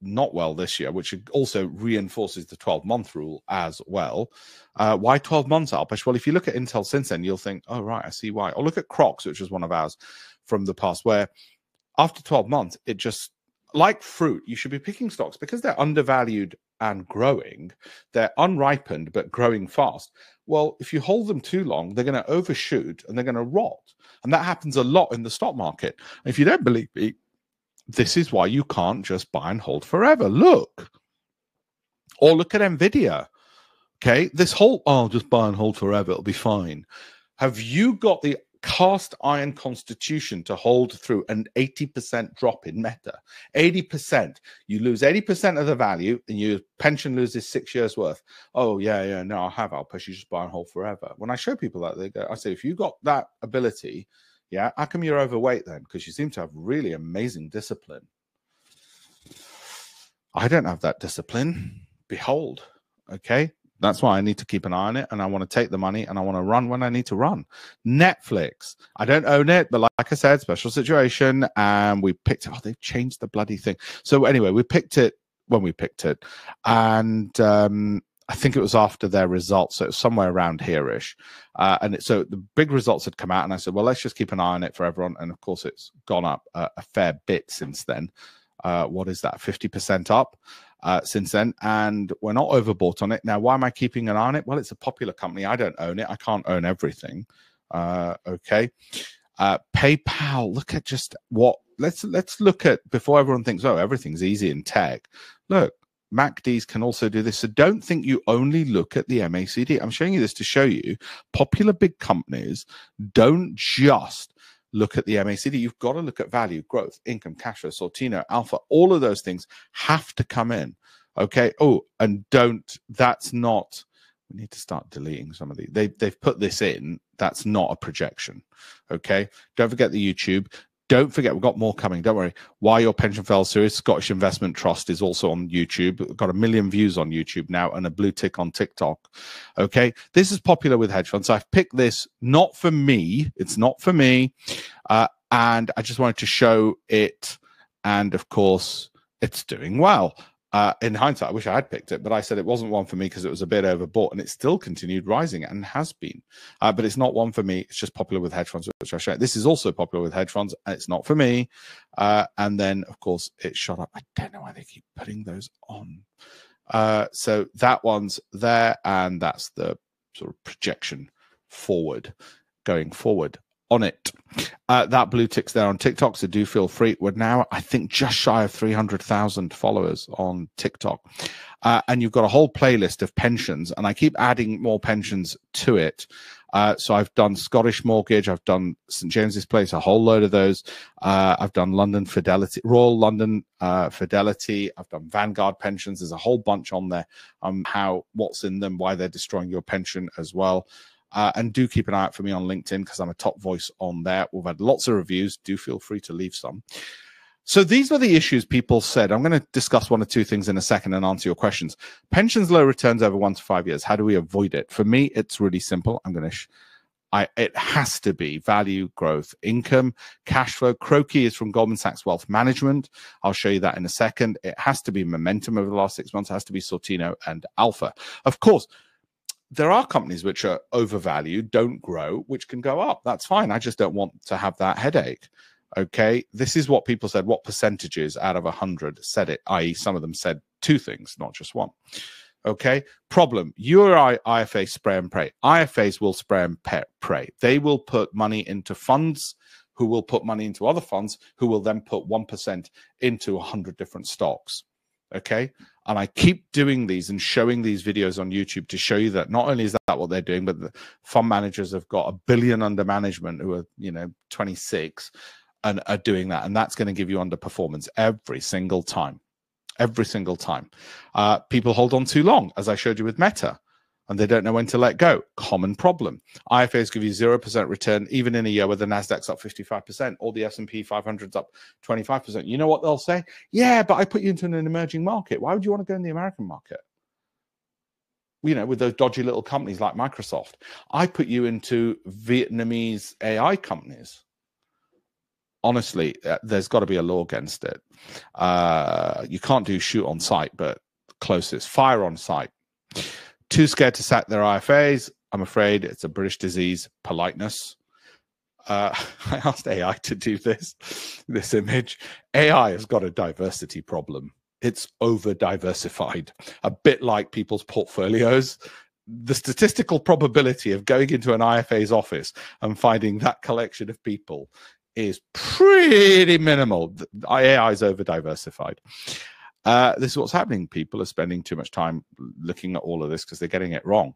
not well this year, which also reinforces the 12 month rule as well. Uh, why 12 months, Alpesh? Well, if you look at Intel since then, you'll think, oh, right, I see why. Or look at Crocs, which was one of ours from the past, where after 12 months, it just like fruit, you should be picking stocks because they're undervalued and growing. They're unripened but growing fast. Well, if you hold them too long, they're going to overshoot and they're going to rot. And that happens a lot in the stock market. If you don't believe me, this is why you can't just buy and hold forever. Look. Or look at Nvidia. Okay. This whole, oh, just buy and hold forever. It'll be fine. Have you got the cast iron constitution to hold through an 80% drop in meta. 80% you lose 80% of the value and your pension loses six years worth. Oh yeah yeah no i'll have i'll push you just buy and hold forever. When i show people that they go i say if you got that ability yeah how come you're overweight then? Because you seem to have really amazing discipline. I don't have that discipline. Behold okay that's why I need to keep an eye on it and I want to take the money and I want to run when I need to run. Netflix. I don't own it, but like I said, special situation. And we picked it. Oh, they've changed the bloody thing. So anyway, we picked it when we picked it. And um, I think it was after their results. So it was somewhere around here-ish. Uh, and it, so the big results had come out and I said, well, let's just keep an eye on it for everyone. And of course, it's gone up a, a fair bit since then. Uh, what is that? 50% up uh, since then, and we're not overbought on it. Now, why am I keeping an eye on it? Well, it's a popular company. I don't own it. I can't own everything. Uh, okay. Uh, PayPal. Look at just what. Let's let's look at before everyone thinks, oh, everything's easy in tech. Look, MACDs can also do this. So don't think you only look at the MACD. I'm showing you this to show you popular big companies don't just look at the MACD. You've got to look at value, growth, income, cash flow, Sortino, alpha. All of those things have to come in. Okay. Oh, and don't. That's not. We need to start deleting some of these. They they've put this in. That's not a projection. Okay. Don't forget the YouTube. Don't forget, we've got more coming. Don't worry. Why Your Pension Fell Series, Scottish Investment Trust is also on YouTube. We've got a million views on YouTube now and a blue tick on TikTok. Okay. This is popular with hedge funds. I've picked this not for me. It's not for me. Uh, and I just wanted to show it. And of course, it's doing well. Uh, in hindsight, I wish I had picked it, but I said it wasn't one for me because it was a bit overbought and it still continued rising and has been. Uh, but it's not one for me. It's just popular with hedge funds, which I share. This is also popular with hedge funds and it's not for me. Uh, and then, of course, it shot up. I don't know why they keep putting those on. Uh, so that one's there and that's the sort of projection forward going forward on it. Uh, that blue tick's there on TikTok, so do feel free. We're now, I think, just shy of 300,000 followers on TikTok. Uh, and you've got a whole playlist of pensions, and I keep adding more pensions to it. Uh, so I've done Scottish Mortgage, I've done St James's Place, a whole load of those. Uh, I've done London Fidelity, Royal London uh, Fidelity. I've done Vanguard pensions. There's a whole bunch on there. Um, how what's in them, why they're destroying your pension as well. Uh, and do keep an eye out for me on LinkedIn because I'm a top voice on there. We've had lots of reviews. Do feel free to leave some. So these were the issues people said. I'm going to discuss one or two things in a second and answer your questions. Pensions low returns over one to five years. How do we avoid it? For me, it's really simple. I'm going to. I, it has to be value, growth, income, cash flow. CROCI is from Goldman Sachs Wealth Management. I'll show you that in a second. It has to be momentum over the last six months. It has to be Sortino and Alpha. Of course, there are companies which are overvalued, don't grow, which can go up. That's fine. I just don't want to have that headache. Okay. This is what people said. What percentages out of 100 said it, i.e., some of them said two things, not just one. Okay. Problem URI IFA spray and pray. IFAs will spray and pray. They will put money into funds who will put money into other funds who will then put 1% into 100 different stocks. Okay. And I keep doing these and showing these videos on YouTube to show you that not only is that what they're doing, but the fund managers have got a billion under management who are, you know, 26 and are doing that. And that's going to give you underperformance every single time. Every single time. Uh, people hold on too long, as I showed you with Meta and they don't know when to let go. Common problem. IFAs give you 0% return even in a year where the Nasdaq's up 55% or the S&P 500's up 25%. You know what they'll say? Yeah, but I put you into an emerging market. Why would you want to go in the American market? You know, with those dodgy little companies like Microsoft. I put you into Vietnamese AI companies. Honestly, uh, there's got to be a law against it. Uh, you can't do shoot on sight, but closest fire on sight too scared to sack their IFAs. I'm afraid it's a British disease, politeness. Uh, I asked AI to do this, this image. AI has got a diversity problem. It's over diversified, a bit like people's portfolios. The statistical probability of going into an IFA's office and finding that collection of people is pretty minimal. AI is over diversified. Uh, this is what's happening. People are spending too much time looking at all of this because they're getting it wrong.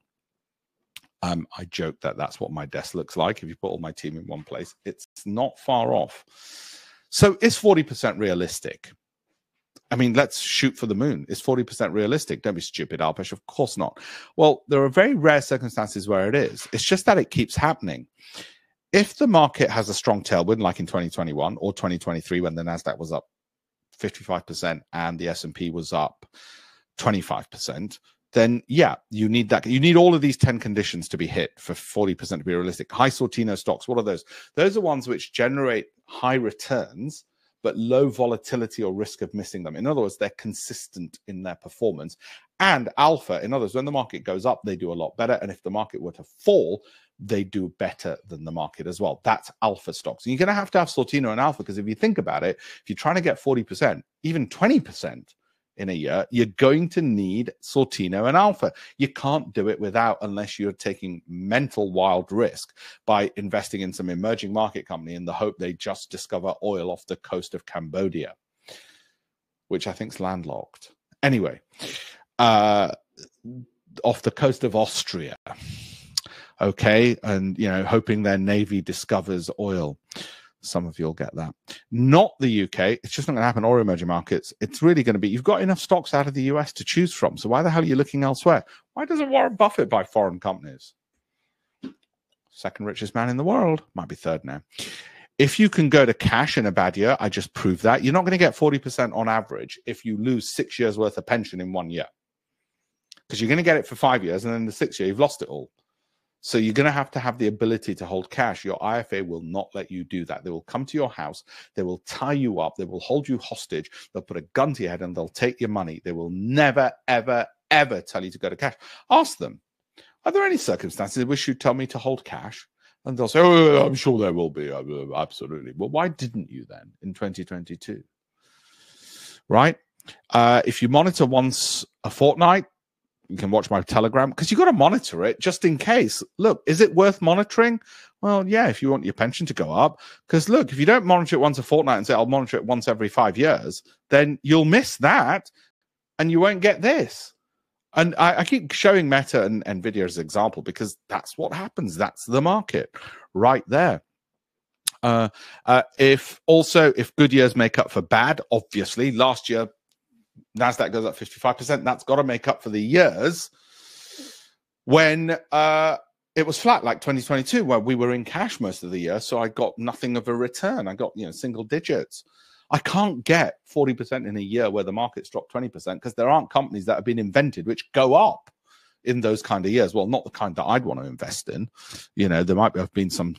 Um, I joke that that's what my desk looks like if you put all my team in one place. It's not far off. So is 40% realistic? I mean, let's shoot for the moon. Is 40% realistic? Don't be stupid, Alpesh. Of course not. Well, there are very rare circumstances where it is. It's just that it keeps happening. If the market has a strong tailwind, like in 2021 or 2023 when the Nasdaq was up 55% and the S&P was up 25%, then yeah, you need that. You need all of these 10 conditions to be hit for 40% to be realistic. High Sortino stocks, what are those? Those are ones which generate high returns, but low volatility or risk of missing them. In other words, they're consistent in their performance. And alpha, in other words, when the market goes up, they do a lot better. And if the market were to fall, they do better than the market as well. That's alpha stocks. And you're going to have to have Sortino and alpha because if you think about it, if you're trying to get 40%, even 20% in a year, you're going to need Sortino and alpha. You can't do it without unless you're taking mental wild risk by investing in some emerging market company in the hope they just discover oil off the coast of Cambodia, which I think is landlocked. Anyway, uh, off the coast of Austria okay, and you know, hoping their navy discovers oil. Some of you'll get that. Not the UK. It's just not going to happen. Or emerging markets. It's really going to be. You've got enough stocks out of the US to choose from. So why the hell are you looking elsewhere? Why doesn't Warren Buffett buy foreign companies? Second richest man in the world. Might be third now. If you can go to cash in a bad year, I just proved that. You're not going to get 40% on average if you lose six years worth of pension in one year. Because you're going to get it for five years, and then the sixth year, you've lost it all. So you're going to have to have the ability to hold cash. Your IFA will not let you do that. They will come to your house, they will tie you up, they will hold you hostage, they'll put a gun to your head and they'll take your money. They will never, ever, ever tell you to go to cash. Ask them, are there any circumstances in which you tell me to hold cash? And they'll say, oh, I'm sure there will be. Uh, absolutely. Well, why didn't you then in 2022? Right? Uh, if you monitor once a fortnight, you can watch my telegram because you've got to monitor it just in case. Look is it worth monitoring? Well yeah if you want your pension to go up. Because look if you don't monitor it once a fortnight and say i'll monitor it once every five years then you'll miss that and you won't get this. And i, I keep showing meta and nvidia as an example because that's what happens. That's the market right there. Uh, uh, if also if good years make up for bad obviously last year Nasdaq goes up 55%. That's got to make up for the years when uh, it was flat, like 2022, where we were in cash most of the year. So I got nothing of a return. I got you know single digits. I can't get 40% in a year where the market's dropped 20% because there aren't companies that have been invented which go up in those kind of years. Well, not the kind that I'd want to invest in. You know, there might have been some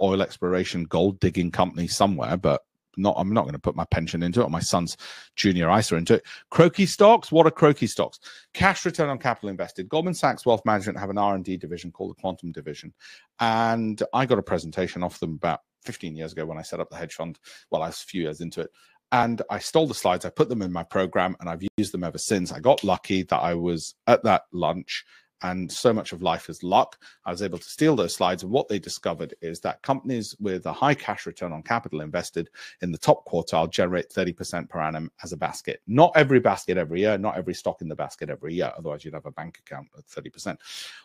oil exploration, gold digging company somewhere, but not I'm not going to put my pension into it or my son's junior ISA into it. CROCI stocks, what are CROCI stocks? Cash return on capital invested. Goldman Sachs Wealth Management have an R&D division called the Quantum Division. And I got a presentation off them about 15 years ago when I set up the hedge fund. Well, I was a few years into it. And I stole the slides, I put them in my program, and I've used them ever since. I got lucky that I was at that lunch and so much of life is luck. I was able to steal those slides, and what they discovered is that companies with a high cash return on capital invested in the top quartile generate 30% per annum as a basket. Not every basket every year, not every stock in the basket every year. Otherwise, you'd have a bank account at 30%.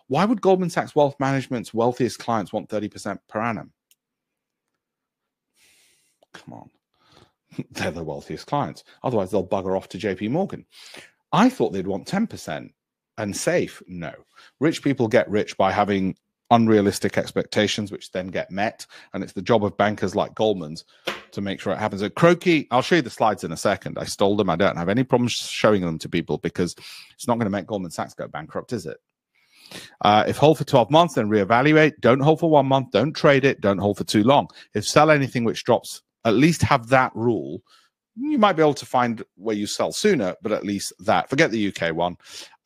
Why would Goldman Sachs Wealth Management's wealthiest clients want 30% per annum? Come on. They're the wealthiest clients. Otherwise, they'll bugger off to JP Morgan. I thought they'd want 10% and safe. No. Rich people get rich by having unrealistic expectations, which then get met. And it's the job of bankers like Goldman's to make sure it happens. So CROCI, I'll show you the slides in a second. I stole them. I don't have any problems showing them to people because it's not going to make Goldman Sachs go bankrupt, is it? Uh, if hold for 12 months, then reevaluate. Don't hold for one month. Don't trade it. Don't hold for too long. If sell anything which drops, at least have that rule you might be able to find where you sell sooner, but at least that. Forget the UK one.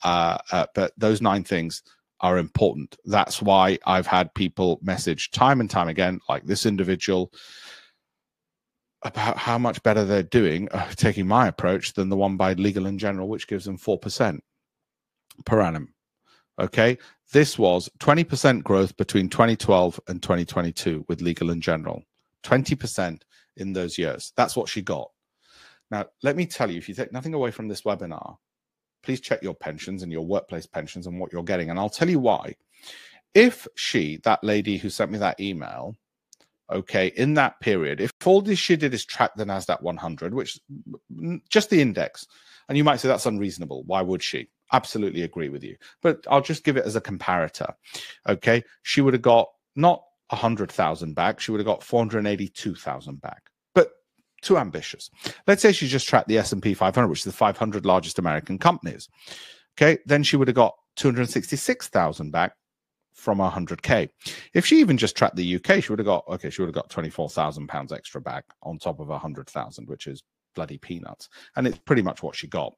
Uh, uh, but those nine things are important. That's why I've had people message time and time again, like this individual, about how much better they're doing uh, taking my approach than the one by Legal and General, which gives them 4% per annum. Okay. This was 20% growth between 2012 and 2022 with Legal and General. 20% in those years. That's what she got. Now, let me tell you, if you take nothing away from this webinar, please check your pensions and your workplace pensions and what you're getting. And I'll tell you why. If she, that lady who sent me that email, okay, in that period, if all this she did is track the NASDAQ 100, which mm, mm, just the index, and you might say that's unreasonable. Why would she? Absolutely agree with you. But I'll just give it as a comparator. Okay. She would have got not 100,000 back, she would have got 482,000 back too ambitious. Let's say she just tracked the S&P 500, which is the 500 largest American companies. Okay, then she would have got 266,000 back from 100k. If she even just tracked the UK, she would have got okay, she would have got 24,000 pounds extra back on top of 100,000, which is bloody peanuts. And it's pretty much what she got.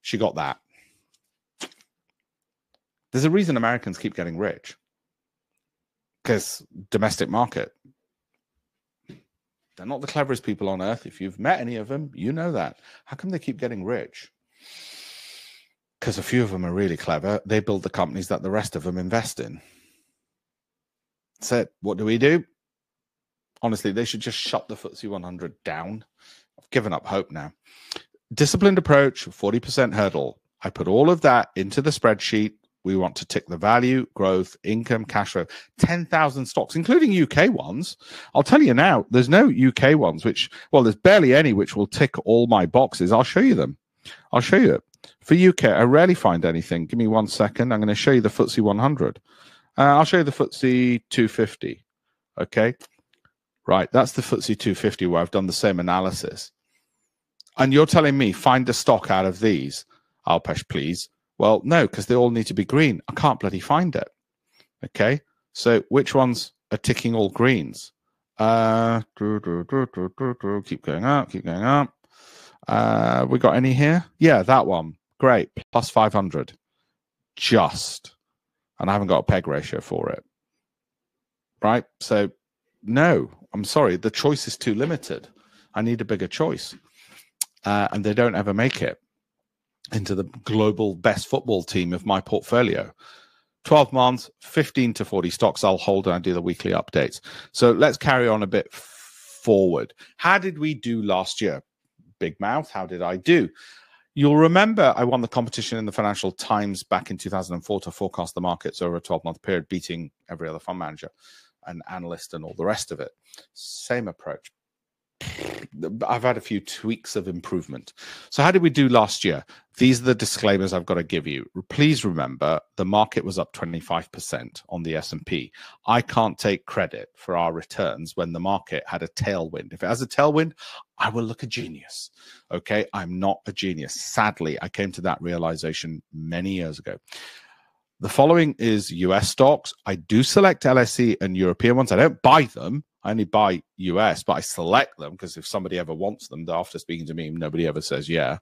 She got that. There's a reason Americans keep getting rich. Because domestic market, they're not the cleverest people on earth. If you've met any of them, you know that. How come they keep getting rich? Because a few of them are really clever. They build the companies that the rest of them invest in. So, what do we do? Honestly, they should just shut the FTSE 100 down. I've given up hope now. Disciplined approach, 40% hurdle. I put all of that into the spreadsheet. We want to tick the value, growth, income, cash flow, 10,000 stocks, including UK ones. I'll tell you now, there's no UK ones, which, well, there's barely any which will tick all my boxes. I'll show you them. I'll show you it. For UK, I rarely find anything. Give me one second. I'm going to show you the FTSE 100. Uh, I'll show you the FTSE 250. Okay. Right. That's the FTSE 250 where I've done the same analysis. And you're telling me find a stock out of these. Alpesh, please. Well, no, because they all need to be green. I can't bloody find it. Okay. So which ones are ticking all greens? Uh, keep going up, keep going up. Uh, we got any here? Yeah, that one. Great. Plus 500. Just. And I haven't got a peg ratio for it. Right. So, no, I'm sorry. The choice is too limited. I need a bigger choice. Uh, and they don't ever make it into the global best football team of my portfolio. 12 months, 15 to 40 stocks I'll hold and I do the weekly updates. So let's carry on a bit forward. How did we do last year? Big mouth, how did I do? You'll remember I won the competition in the Financial Times back in 2004 to forecast the markets over a 12 month period, beating every other fund manager and analyst and all the rest of it. Same approach. I've had a few tweaks of improvement. So, how did we do last year? These are the disclaimers I've got to give you. Please remember, the market was up 25% on the S&P. I can't take credit for our returns when the market had a tailwind. If it has a tailwind, I will look a genius. Okay, I'm not a genius. Sadly, I came to that realization many years ago. The following is US stocks. I do select LSE and European ones. I don't buy them. I only buy US, but I select them because if somebody ever wants them, after speaking to me, nobody ever says yeah.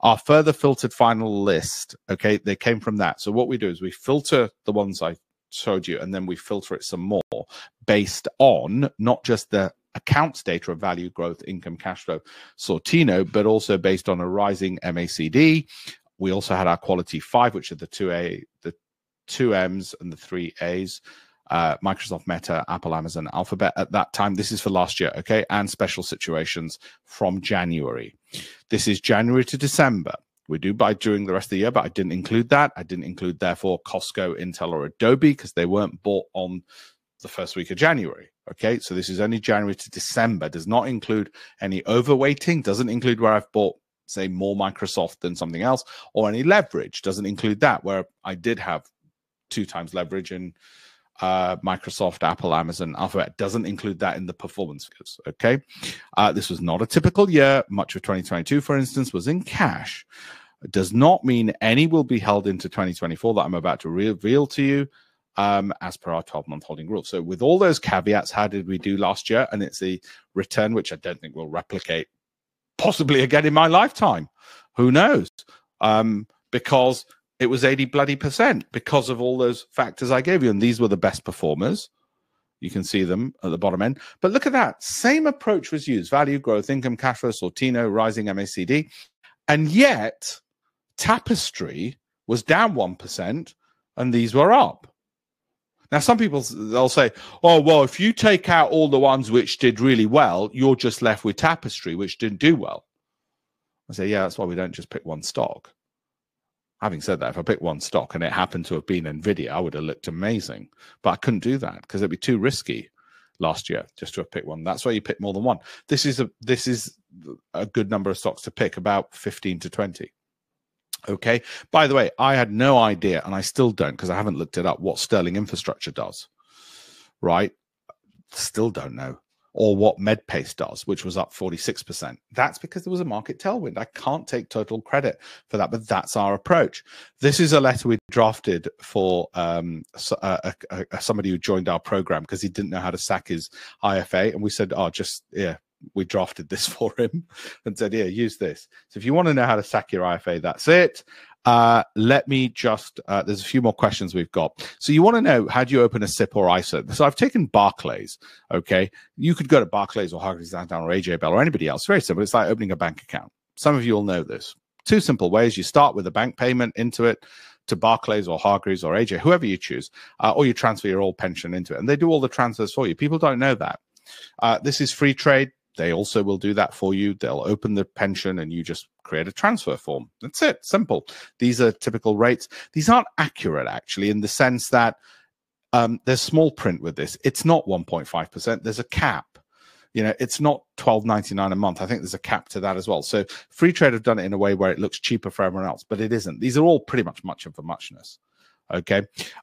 Our further filtered final list, okay, they came from that. So what we do is we filter the ones I showed you, and then we filter it some more based on not just the accounts data of value growth, income, cash flow, Sortino, but also based on a rising MACD. We also had our quality five, which are the two A, the two M's and the three A's. Uh, Microsoft, Meta, Apple, Amazon, Alphabet at that time. This is for last year, okay? And special situations from January. This is January to December. We do buy during the rest of the year, but I didn't include that. I didn't include, therefore, Costco, Intel, or Adobe because they weren't bought on the first week of January. Okay, so this is only January to December, does not include any overweighting, doesn't include where I've bought, say, more Microsoft than something else, or any leverage, doesn't include that, where I did have two times leverage in uh, Microsoft, Apple, Amazon, Alphabet doesn't include that in the performance figures. Okay. Uh, this was not a typical year. Much of 2022, for instance, was in cash. It does not mean any will be held into 2024 that I'm about to reveal to you um, as per our 12 month holding rule. So, with all those caveats, how did we do last year? And it's a return which I don't think will replicate possibly again in my lifetime. Who knows? Um, because it was 80 bloody percent because of all those factors I gave you. And these were the best performers. You can see them at the bottom end. But look at that. Same approach was used value, growth, income, cash flow, Sortino, rising MACD. And yet, Tapestry was down 1% and these were up. Now, some people they'll say, "Oh, well, if you take out all the ones which did really well, you're just left with Tapestry, which didn't do well." I say, "Yeah, that's why we don't just pick one stock." Having said that, if I picked one stock and it happened to have been Nvidia, I would have looked amazing. But I couldn't do that because it'd be too risky last year just to have picked one. That's why you pick more than one. This is a this is a good number of stocks to pick, about 15 to 20. Okay. By the way, I had no idea, and I still don't because I haven't looked it up, what Sterling Infrastructure does. Right? Still don't know or what MedPace does, which was up 46%. That's because there was a market tailwind. I can't take total credit for that, but that's our approach. This is a letter we drafted for um, a, a, a, somebody who joined our program because he didn't know how to sack his IFA. And we said, oh, just, yeah, we drafted this for him and said, yeah, use this. So if you want to know how to sack your IFA, that's it. Uh, let me just, uh, there's a few more questions we've got. So you want to know how do you open a SIPP or ISA? So I've taken Barclays. Okay. You could go to Barclays or Hargreaves Lansdown or AJ Bell or anybody else. Very simple. It's like opening a bank account. Some of you will know this. Two simple ways. You start with a bank payment into it to Barclays or Hargreaves or AJ, whoever you choose, uh, or you transfer your old pension into it. And they do all the transfers for you. People don't know that. Uh, this is Freetrade. They also will do that for you. They'll open the pension and you just create a transfer form. That's it. Simple. These are typical rates. These aren't accurate, actually, in the sense that um, there's small print with this. It's not 1.5%. There's a cap. You know, it's not 12.99 a month. I think there's a cap to that as well. So Freetrade have done it in a way where it looks cheaper for everyone else, but it isn't. These are all pretty much much of a muchness. Okay.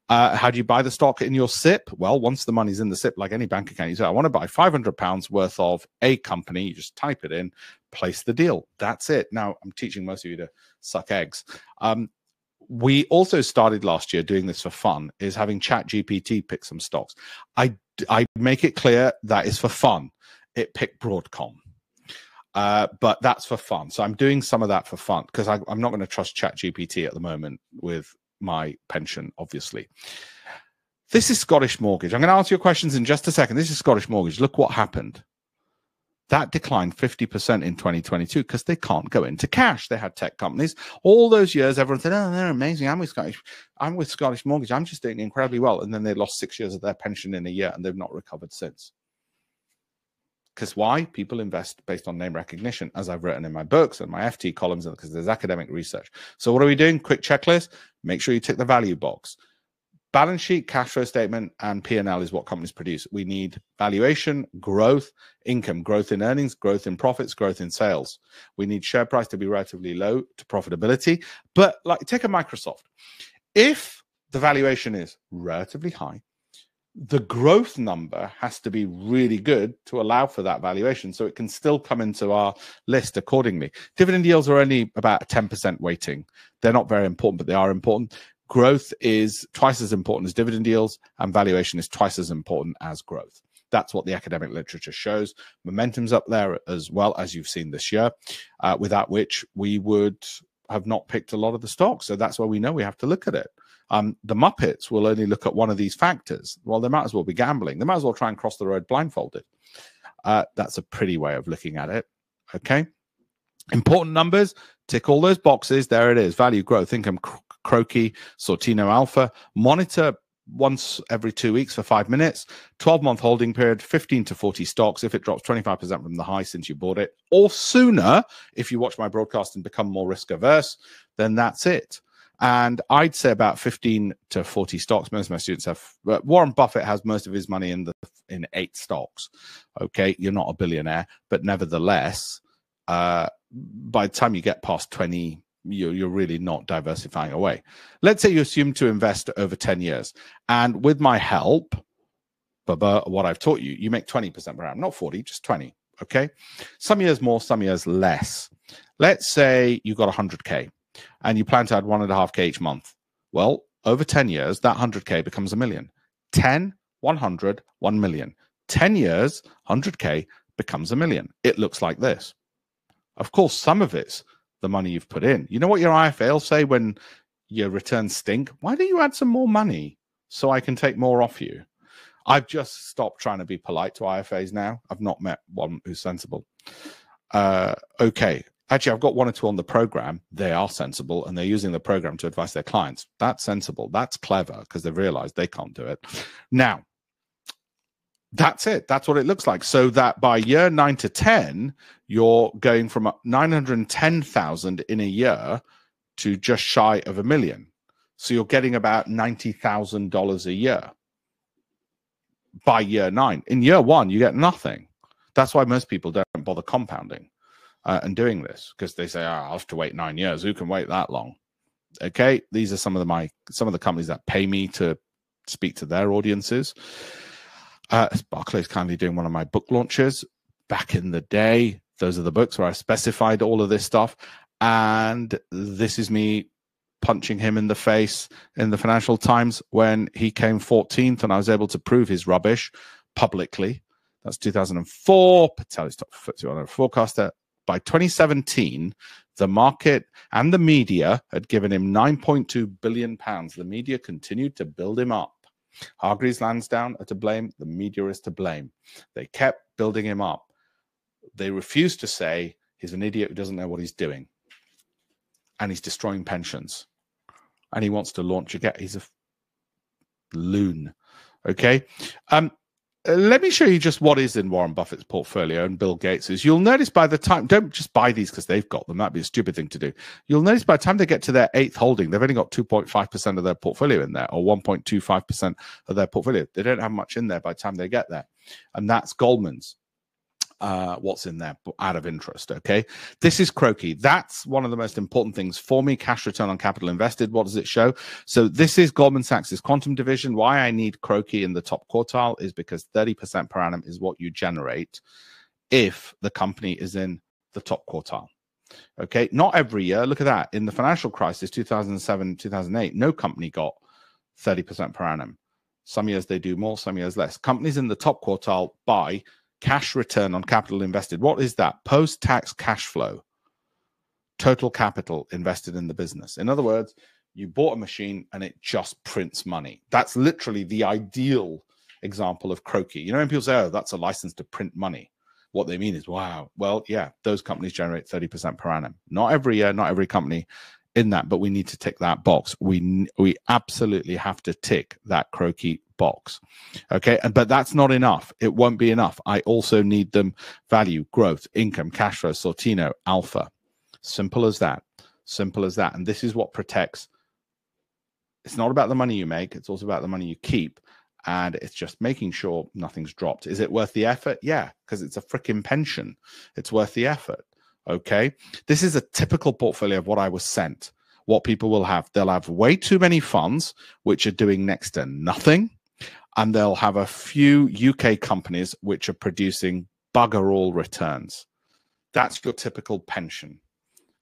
Uh, how do you buy the stock in your SIPP? Well, once the money's in the SIPP, like any bank account, you say, I want to buy 500 pounds worth of a company. You just type it in, place the deal. That's it. Now, I'm teaching most of you to suck eggs. Um, we also started last year doing this for fun is having chat gpt pick some stocks i i make it clear that is for fun it picked broadcom uh, but that's for fun so i'm doing some of that for fun because i'm not going to trust chat gpt at the moment with my pension, obviously. This is Scottish Mortgage. I'm going to answer your questions in just a second. This is Scottish Mortgage. Look what happened. That declined 50% in 2022 because they can't go into cash. They had tech companies. All those years, everyone said, Oh, they're amazing. I'm with Scottish. I'm with Scottish Mortgage. I'm just doing incredibly well. And then they lost six years of their pension in a year and they've not recovered since. Because why? People invest based on name recognition, as I've written in my books and my FT columns, because there's academic research. So, what are we doing? Quick checklist. Make sure you tick the value box. Balance sheet, cash flow statement, and P&L is what companies produce. We need valuation, growth, income, growth in earnings, growth in profits, growth in sales. We need share price to be relatively low to profitability. But like take a Microsoft. If the valuation is relatively high, the growth number has to be really good to allow for that valuation so it can still come into our list accordingly. Dividend yields are only about a 10% weighting. They're not very important but they are important. Growth is twice as important as dividend yields and valuation is twice as important as growth. That's what the academic literature shows. Momentum's up there as well as you've seen this year uh, without which we would have not picked a lot of the stocks. So that's why we know we have to look at it um, the Muppets will only look at one of these factors. Well, they might as well be gambling. They might as well try and cross the road blindfolded. Uh, that's a pretty way of looking at it. Okay. Important numbers, tick all those boxes. There it is value, growth, income, CROCI, Sortino Alpha. Monitor once every two weeks for five minutes, 12 month holding period, 15 to 40 stocks. If it drops 25% from the high since you bought it, or sooner, if you watch my broadcast and become more risk averse, then that's it. And I'd say about 15 to 40 stocks. Most of my students have, Warren Buffett has most of his money in the in eight stocks. Okay. You're not a billionaire, but nevertheless, uh, by the time you get past 20, you're, you're really not diversifying away. Let's say you assume to invest over 10 years. And with my help, Baba, what I've taught you, you make 20% per annum, not 40, just 20. Okay. Some years more, some years less. Let's say you got 100K and you plan to add one and a half K each month. Well, over 10 years, that 100K becomes a million. 10, 100, 1 million. 10 years, 100K becomes a million. It looks like this. Of course, some of it's the money you've put in. You know what your IFA will say when your returns stink? Why don't you add some more money so I can take more off you? I've just stopped trying to be polite to IFAs now. I've not met one who's sensible. Uh, okay. Actually, I've got one or two on the program. They are sensible and they're using the program to advise their clients. That's sensible. That's clever because they've realized they can't do it. Now, that's it. That's what it looks like. So that by year nine to 10, you're going from 910,000 in a year to just shy of a million. So you're getting about $90,000 a year by year nine. In year one, you get nothing. That's why most people don't bother compounding uh, and doing this because they say, oh, I'll have to wait nine years. Who can wait that long? Okay. These are some of the, my, some of the companies that pay me to speak to their audiences. Uh, Barclays kindly doing one of my book launches back in the day. Those are the books where I specified all of this stuff. And this is me punching him in the face in the Financial Times when he came 14th and I was able to prove his rubbish publicly. That's 2004. Patel's top 100 forecaster. By 2017, the market and the media had given him 9.2 billion pounds. The media continued to build him up. Hargreaves Lansdown are to blame. The media is to blame. They kept building him up. They refused to say he's an idiot who doesn't know what he's doing. And he's destroying pensions. And he wants to launch again. He's a loon. Okay. Um, let me show you just what is in Warren Buffett's portfolio and Bill Gates's. You'll notice by the time, don't just buy these because they've got them. That'd be a stupid thing to do. You'll notice by the time they get to their eighth holding, they've only got 2.5% of their portfolio in there or 1.25% of their portfolio. They don't have much in there by the time they get there. And that's Goldman's uh, what's in there out of interest. Okay. This is CROCI. That's one of the most important things for me. Cash return on capital invested. What does it show? So this is Goldman Sachs's quantum division. Why I need CROCI in the top quartile is because 30% per annum is what you generate if the company is in the top quartile. Okay. Not every year. Look at that. In the financial crisis, 2007, 2008, no company got 30% per annum. Some years they do more, some years less. Companies in the top quartile buy cash return on capital invested. What is that? Post tax cash flow, total capital invested in the business. In other words, you bought a machine and it just prints money. That's literally the ideal example of CROCI. You know, when people say, oh, that's a license to print money, what they mean is, wow, well, yeah, those companies generate 30% per annum. Not every year, not every company in that, but we need to tick that box. We we absolutely have to tick that CROCI box. Okay. And, but that's not enough. It won't be enough. I also need them value, growth, income, cash flow, Sortino, alpha. Simple as that. Simple as that. And this is what protects. It's not about the money you make. It's also about the money you keep. And it's just making sure nothing's dropped. Is it worth the effort? Yeah, because it's a freaking pension. It's worth the effort. Okay. This is a typical portfolio of what I was sent. What people will have, they'll have way too many funds, which are doing next to nothing and they'll have a few UK companies which are producing bugger all returns. That's your typical pension.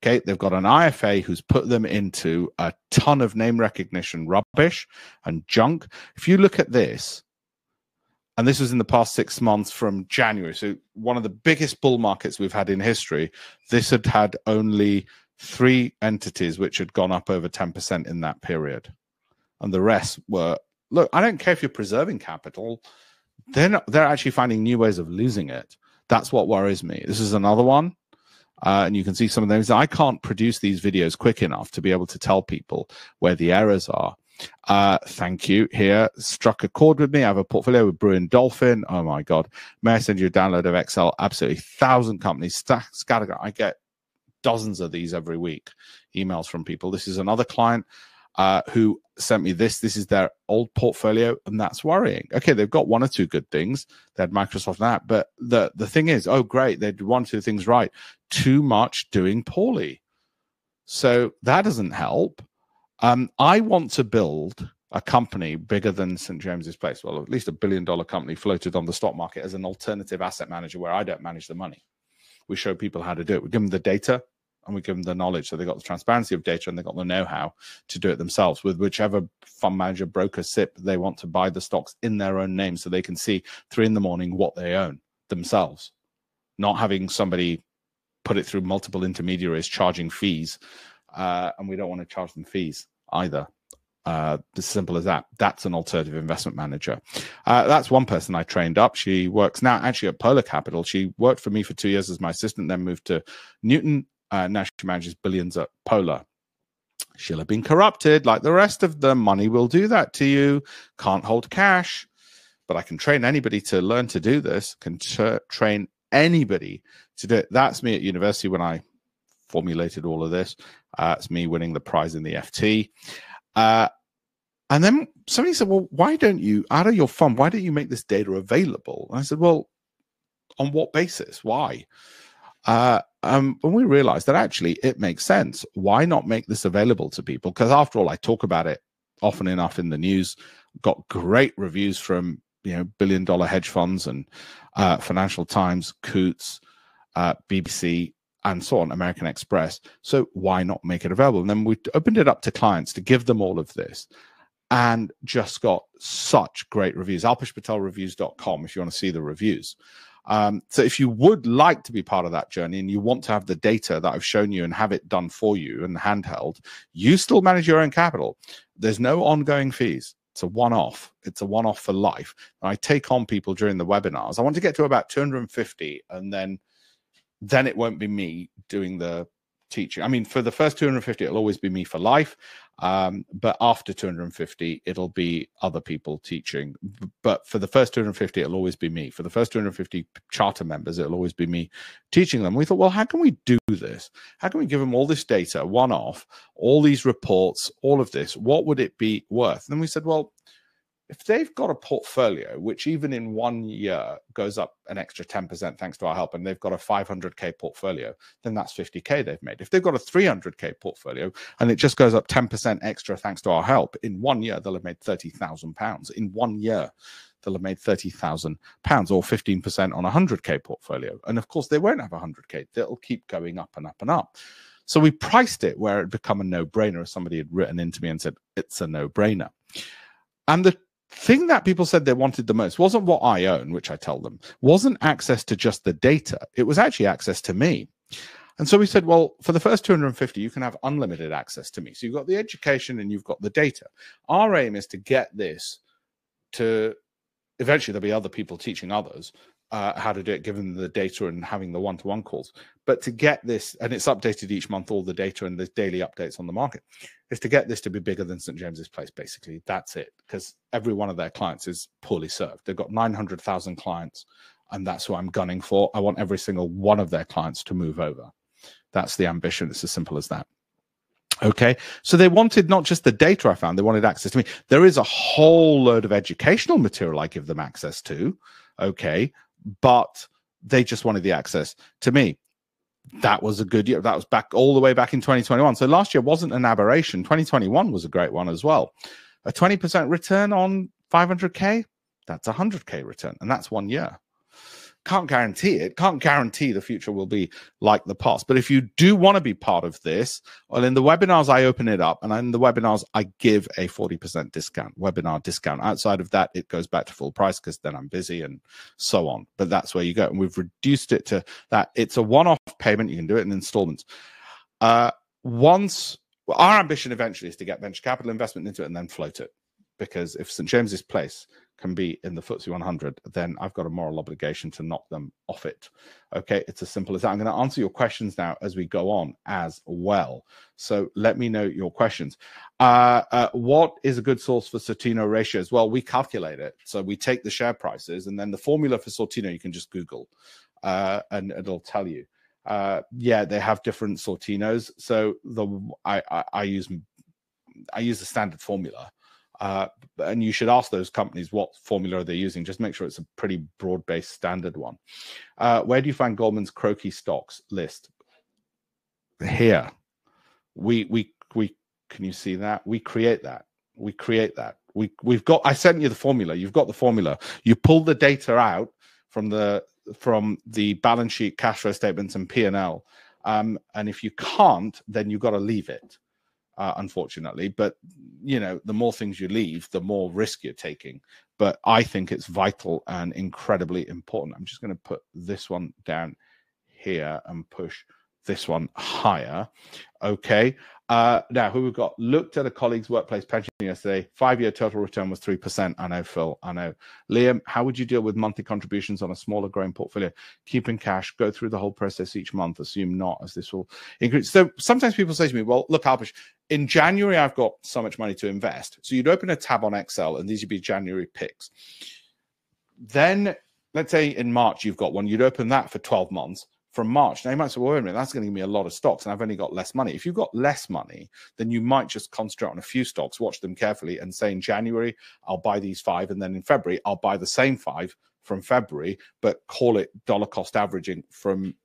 Okay, they've got an IFA who's put them into a ton of name recognition rubbish and junk. If you look at this, and this was in the past six months from January, so one of the biggest bull markets we've had in history, this had had only three entities which had gone up over 10% in that period. And the rest were look, I don't care if you're preserving capital. They're not, they're actually finding new ways of losing it. That's what worries me. This is another one. Uh, and you can see some of those. I can't produce these videos quick enough to be able to tell people where the errors are. Uh, thank you. Here, struck a chord with me. I have a portfolio with Brewin Dolphin. Oh my God. May I send you a download of Excel? Absolutely. Thousand companies scattered. I get dozens of these every week, emails from people. This is another client uh, who sent me this. This is their old portfolio, and that's worrying. Okay, they've got one or two good things. They had Microsoft and that, but the the thing is, oh great, they did one or two things right. Too much doing poorly. So that doesn't help. Um, I want to build a company bigger than St. James's Place, well, at least a billion dollar company floated on the stock market as an alternative asset manager where I don't manage the money. We show people how to do it. We give them the data and we give them the knowledge. So they got the transparency of data and they got the know how to do it themselves with whichever fund manager, broker, SIPP they want to buy the stocks in their own name so they can see three in the morning what they own themselves, not having somebody put it through multiple intermediaries charging fees. Uh, and we don't want to charge them fees either. Uh, as simple as that. That's an alternative investment manager. Uh, that's one person I trained up. She works now actually at Polar Capital. She worked for me for two years as my assistant, then moved to Newton. Uh, now manages billions at Polar. She'll have been corrupted like the rest of them. Money will do that to you. Can't hold cash. But I can train anybody to learn to do this, can tra- train anybody to do it. That's me at university when I formulated all of this. Uh, it's me winning the prize in the FT. Uh, and then somebody said, Well, why don't you, out of your fund, why don't you make this data available? And I said, Well, on what basis? Why? Uh, um, and we realized that actually it makes sense. Why not make this available to people? Because after all, I talk about it often enough in the news. Got great reviews from you know billion dollar hedge funds and uh, Financial Times, Coutts, uh, BBC, and so on, American Express. So why not make it available? And then we opened it up to clients to give them all of this and just got such great reviews. AlpeshPatelReviews.com if you want to see the reviews. Um, so if you would like to be part of that journey and you want to have the data that I've shown you and have it done for you and handheld, you still manage your own capital. There's no ongoing fees. It's a one off. It's a one off for life. And I take on people during the webinars. I want to get to about 250 and then then it won't be me doing the teaching. I mean, for the first 250, it'll always be me for life. Um, but after 250, it'll be other people teaching. But for the first 250, it'll always be me. For the first 250 charter members, it'll always be me teaching them. We thought, well, how can we do this? How can we give them all this data, one off, all these reports, all of this? What would it be worth? And then we said, well, if they've got a portfolio which even in one year goes up an extra 10% thanks to our help and they've got a 500k portfolio then that's 50k they've made. If they've got a 300k portfolio and it just goes up 10% extra thanks to our help in one year they'll have made 30,000 pounds. In one year they'll have made 30,000 pounds or 15% on a 100k portfolio. And of course they won't have a 100k they'll keep going up and up and up. So we priced it where it become a no-brainer somebody had written into me and said it's a no-brainer. And the thing that people said they wanted the most wasn't what I own, which I tell them, wasn't access to just the data. It was actually access to me. And so we said, well, for the first 250, you can have unlimited access to me. So you've got the education and you've got the data. Our aim is to get this to eventually there'll be other people teaching others uh, how to do it given the data and having the one-to-one calls. But to get this and it's updated each month all the data and the daily updates on the market is to get this to be bigger than st james's place basically. That's it because every one of their clients is poorly served. They've got 900000 clients and that's what i'm gunning for. I want every single one of their clients to move over. That's the ambition. It's as simple as that. Okay. So they wanted not just the data I found, they wanted access to me. There is a whole load of educational material I give them access to. Okay but they just wanted the access to me. That was a good year. That was back all the way back in 2021. So last year wasn't an aberration. 2021 was a great one as well. A 20% return on 500K, that's a 100K return. And that's one year can't guarantee it. Can't guarantee the future will be like the past. But if you do want to be part of this well in the webinars i open it up and in the webinars i give a 40% discount webinar discount. Outside of that it goes back to full price because then i'm busy and so on. But that's where you go. And we've reduced it to that. It's a one-off payment. You can do it in installments. Uh once well, our ambition eventually is to get venture capital investment into it and then float it because if st james's place can be in the FTSE 100, then I've got a moral obligation to knock them off it. Okay, it's as simple as that. I'm going to answer your questions now as we go on as well. So let me know your questions. Uh, uh, what is a good source for Sortino ratios? Well, we calculate it. So we take the share prices and then the formula for Sortino, you can just Google uh, and it'll tell you. Uh, yeah, they have different Sortinos. So the I, I, I use I use the standard formula uh, and you should ask those companies what formula are they're using. Just make sure it's a pretty broad-based standard one. Uh, where do you find Goldman's CROCI stocks list? Here, we we we can you see that we create that we create that we we've got. I sent you the formula. You've got the formula. You pull the data out from the from the balance sheet, cash flow statements, and P and L. Um, and if you can't, then you've got to leave it uh, unfortunately. But you know, the more things you leave, the more risk you're taking. But I think it's vital and incredibly important. I'm just going to put this one down here and push this one higher. Okay. Uh, now, who we've got? Looked at a colleague's workplace pension yesterday. Five year total return was 3%. I know, Phil. I know. Liam, how would you deal with monthly contributions on a smaller growing portfolio? Keeping cash, go through the whole process each month. Assume not, as this will increase. So sometimes people say to me, well, look, Alpesh, in January, I've got so much money to invest. So you'd open a tab on Excel and these would be January picks. Then, let's say in March, you've got one, you'd open that for 12 months from March. Now you might say, well, wait a minute, that's going to give me a lot of stocks, and I've only got less money. If you've got less money, then you might just concentrate on a few stocks, watch them carefully, and say in January, I'll buy these five, and then in February, I'll buy the same five from February, but call it dollar cost averaging from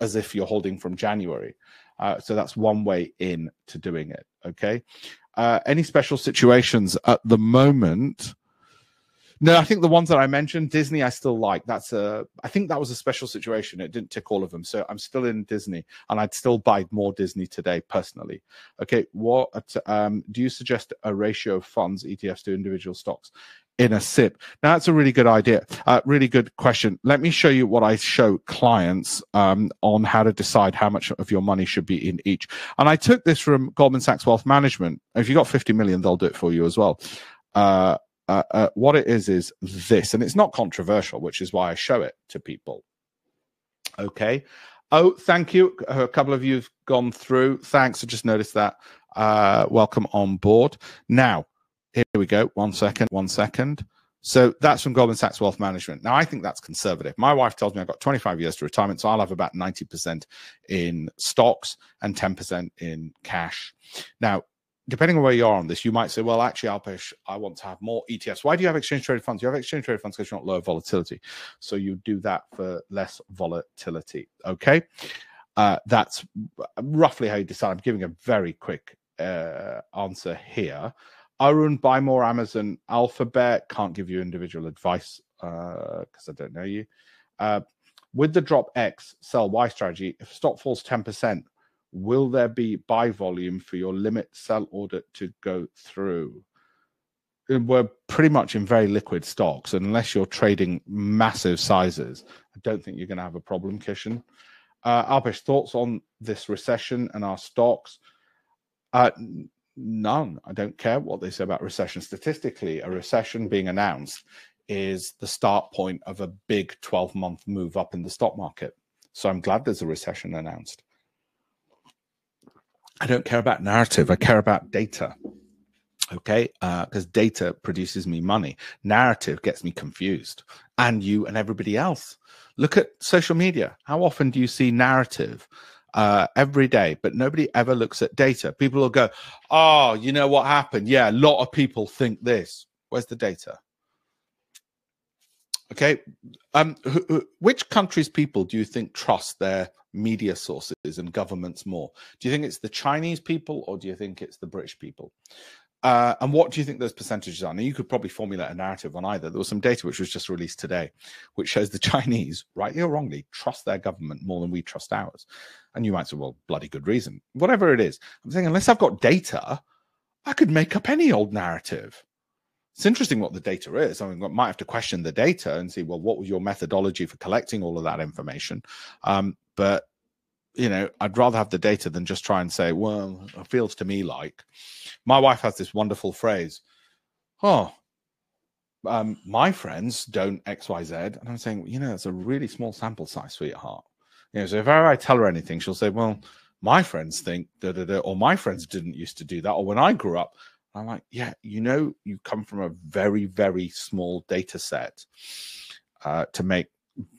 as if you're holding from January. Uh, so that's one way in to doing it. Okay. Uh, any special situations at the moment? No, I think the ones that I mentioned, Disney, I still like. That's a, I think that was a special situation. It didn't tick all of them, so I'm still in Disney, and I'd still buy more Disney today personally. Okay, what um, do you suggest a ratio of funds ETFs to individual stocks? in a SIPP? Now, that's a really good idea. Uh, really good question. Let me show you what I show clients um, on how to decide how much of your money should be in each. And I took this from Goldman Sachs Wealth Management. If you got 50 million, they'll do it for you as well. Uh, uh, uh, what it is is this, and it's not controversial, which is why I show it to people. Okay. Oh, thank you. A couple of you've gone through. Thanks. I just noticed that. Uh, welcome on board. Now, here we go. One second. One second. So that's from Goldman Sachs Wealth Management. Now, I think that's conservative. My wife tells me I've got 25 years to retirement, so I'll have about 90% in stocks and 10% in cash. Now, depending on where you are on this, you might say, well, actually, Alpesh, I want to have more ETFs. Why do you have exchange traded funds? You have exchange traded funds because you want lower volatility. So you do that for less volatility. Okay. Uh, that's roughly how you decide. I'm giving a very quick uh, answer here. Arun, buy more Amazon Alphabet. Can't give you individual advice because uh, I don't know you. Uh, with the drop X, sell Y strategy, if stock falls 10%, will there be buy volume for your limit sell order to go through? We're pretty much in very liquid stocks. Unless you're trading massive sizes, I don't think you're going to have a problem, Kishan. Uh, Alpesh, thoughts on this recession and our stocks? Uh, none. I don't care what they say about recession. Statistically, a recession being announced is the start point of a big 12 month move up in the stock market. So I'm glad there's a recession announced. I don't care about narrative. I care about data. Okay, because uh, data produces me money. Narrative gets me confused, and you and everybody else. Look at social media. How often do you see narrative? Uh, every day, but nobody ever looks at data. People will go, "Oh, you know what happened? Yeah, a lot of people think this. Where's the data?" Okay, um, which countries' people do you think trust their media sources and governments more? Do you think it's the Chinese people or do you think it's the British people? Uh, and what do you think those percentages are? Now, you could probably formulate a narrative on either. There was some data which was just released today, which shows the Chinese, rightly or wrongly, trust their government more than we trust ours. And you might say, well, bloody good reason. Whatever it is, I'm saying, unless I've got data, I could make up any old narrative. It's interesting what the data is. I mean, I might have to question the data and see, well, what was your methodology for collecting all of that information? Um, but you know, I'd rather have the data than just try and say, well, it feels to me like. My wife has this wonderful phrase, oh, um, my friends don't X, Y, Z. And I'm saying, you know, it's a really small sample size, sweetheart. You know, so if ever I tell her anything, she'll say, well, my friends think da da da, or my friends didn't used to do that, or when I grew up, I'm like, yeah, you know, you come from a very, very small data set uh, to make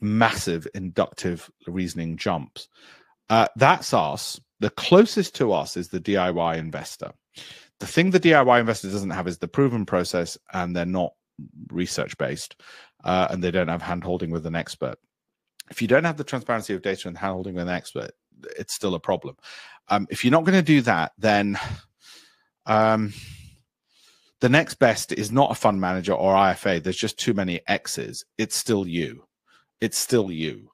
massive inductive reasoning jumps. Uh, that's us. The closest to us is the DIY investor. The thing the DIY investor doesn't have is the proven process, and they're not research based, uh, and they don't have hand holding with an expert. If you don't have the transparency of data and hand holding with an expert, it's still a problem. Um, if you're not going to do that, then um, the next best is not a fund manager or IFA. There's just too many X's. It's still you. It's still you.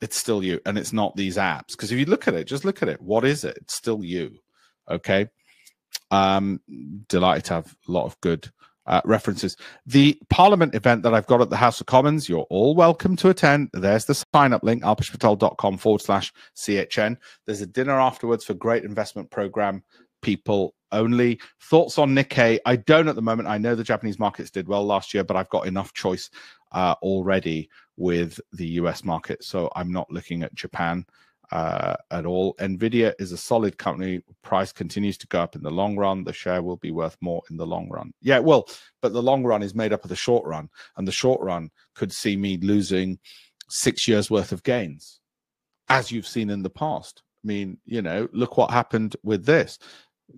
It's still you. And it's not these apps. Because if you look at it, just look at it. What is it? It's still you. Okay. Um, delighted to have a lot of good uh, references. The Parliament event that I've got at the House of Commons, you're all welcome to attend. There's the sign up link, alpeshpatel.com forward slash CHN. There's a dinner afterwards for great investment program people only. Thoughts on Nikkei? I don't at the moment. I know the Japanese markets did well last year, but I've got enough choice uh, already with the US market. So I'm not looking at Japan uh, at all. Nvidia is a solid company. Price continues to go up in the long run. The share will be worth more in the long run. Yeah, well, but the long run is made up of the short run, and the short run could see me losing six years worth of gains, as you've seen in the past. I mean, you know, look what happened with this.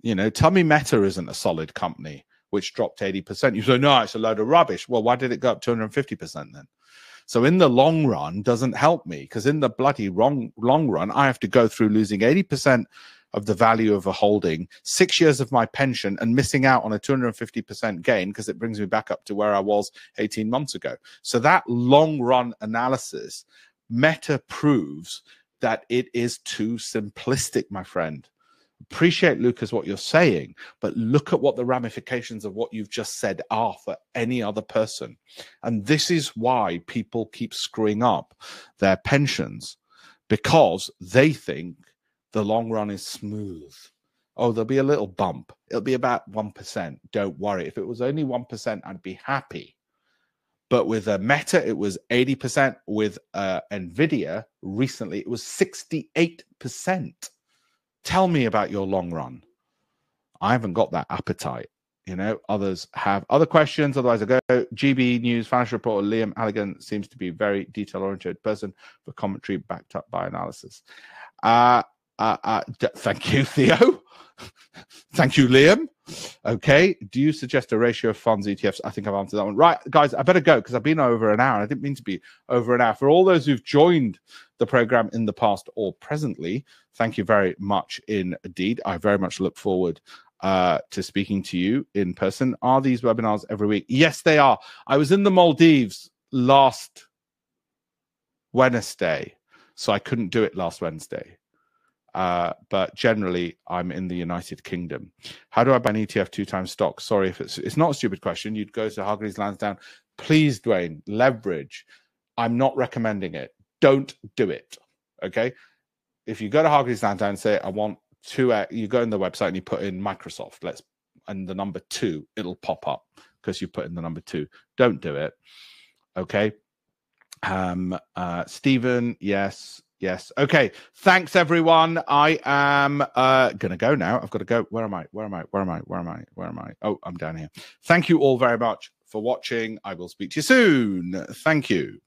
You know, tell me Meta isn't a solid company which dropped 80%. You say, no, it's a load of rubbish. Well, why did it go up 250% then? So in the long run doesn't help me because in the bloody wrong long run, I have to go through losing 80% of the value of a holding, six years of my pension, and missing out on a 250% gain because it brings me back up to where I was 18 months ago. So that long run analysis, Meta proves that it is too simplistic, my friend appreciate lucas what you're saying but look at what the ramifications of what you've just said are for any other person. And this is why people keep screwing up their pensions because they think the long run is smooth. Oh there'll be a little bump. It'll be about 1% don't worry. If it was only 1% i'd be happy. But with a meta it was 80% with uh, nvidia recently it was 68% Tell me about your long run. I haven't got that appetite. You know, others have other questions. Otherwise, I go GB News financial reporter Liam Halligan seems to be a very detail oriented person for commentary backed up by analysis. Uh, uh, uh, d- thank you, Theo. thank you, Liam. Okay. Do you suggest a ratio of funds ETFs? I think I've answered that one. Right, guys, I better go because I've been over an hour. I didn't mean to be over an hour. For all those who've joined the program in the past or presently, thank you very much indeed. I very much look forward uh, to speaking to you in person. Are these webinars every week? Yes, they are. I was in the Maldives last Wednesday, so I couldn't do it last Wednesday. Uh, but generally, I'm in the United Kingdom. How do I buy an ETF two times stock? Sorry if it's it's not a stupid question. You'd go to Hargreaves Lansdown. Please, Dwayne, leverage. I'm not recommending it. Don't do it. Okay. If you go to Hargreaves Lansdown and say, I want two, you go in the website and you put in Microsoft, let's, and the number two, it'll pop up because you put in the number two. Don't do it. Okay. Um, uh, Stephen, yes. Yes. Okay. Thanks, everyone. I am uh, going to go now. I've got to go. Where am I? Where am I? Where am I? Where am I? Where am I? Oh, I'm down here. Thank you all very much for watching. I will speak to you soon. Thank you.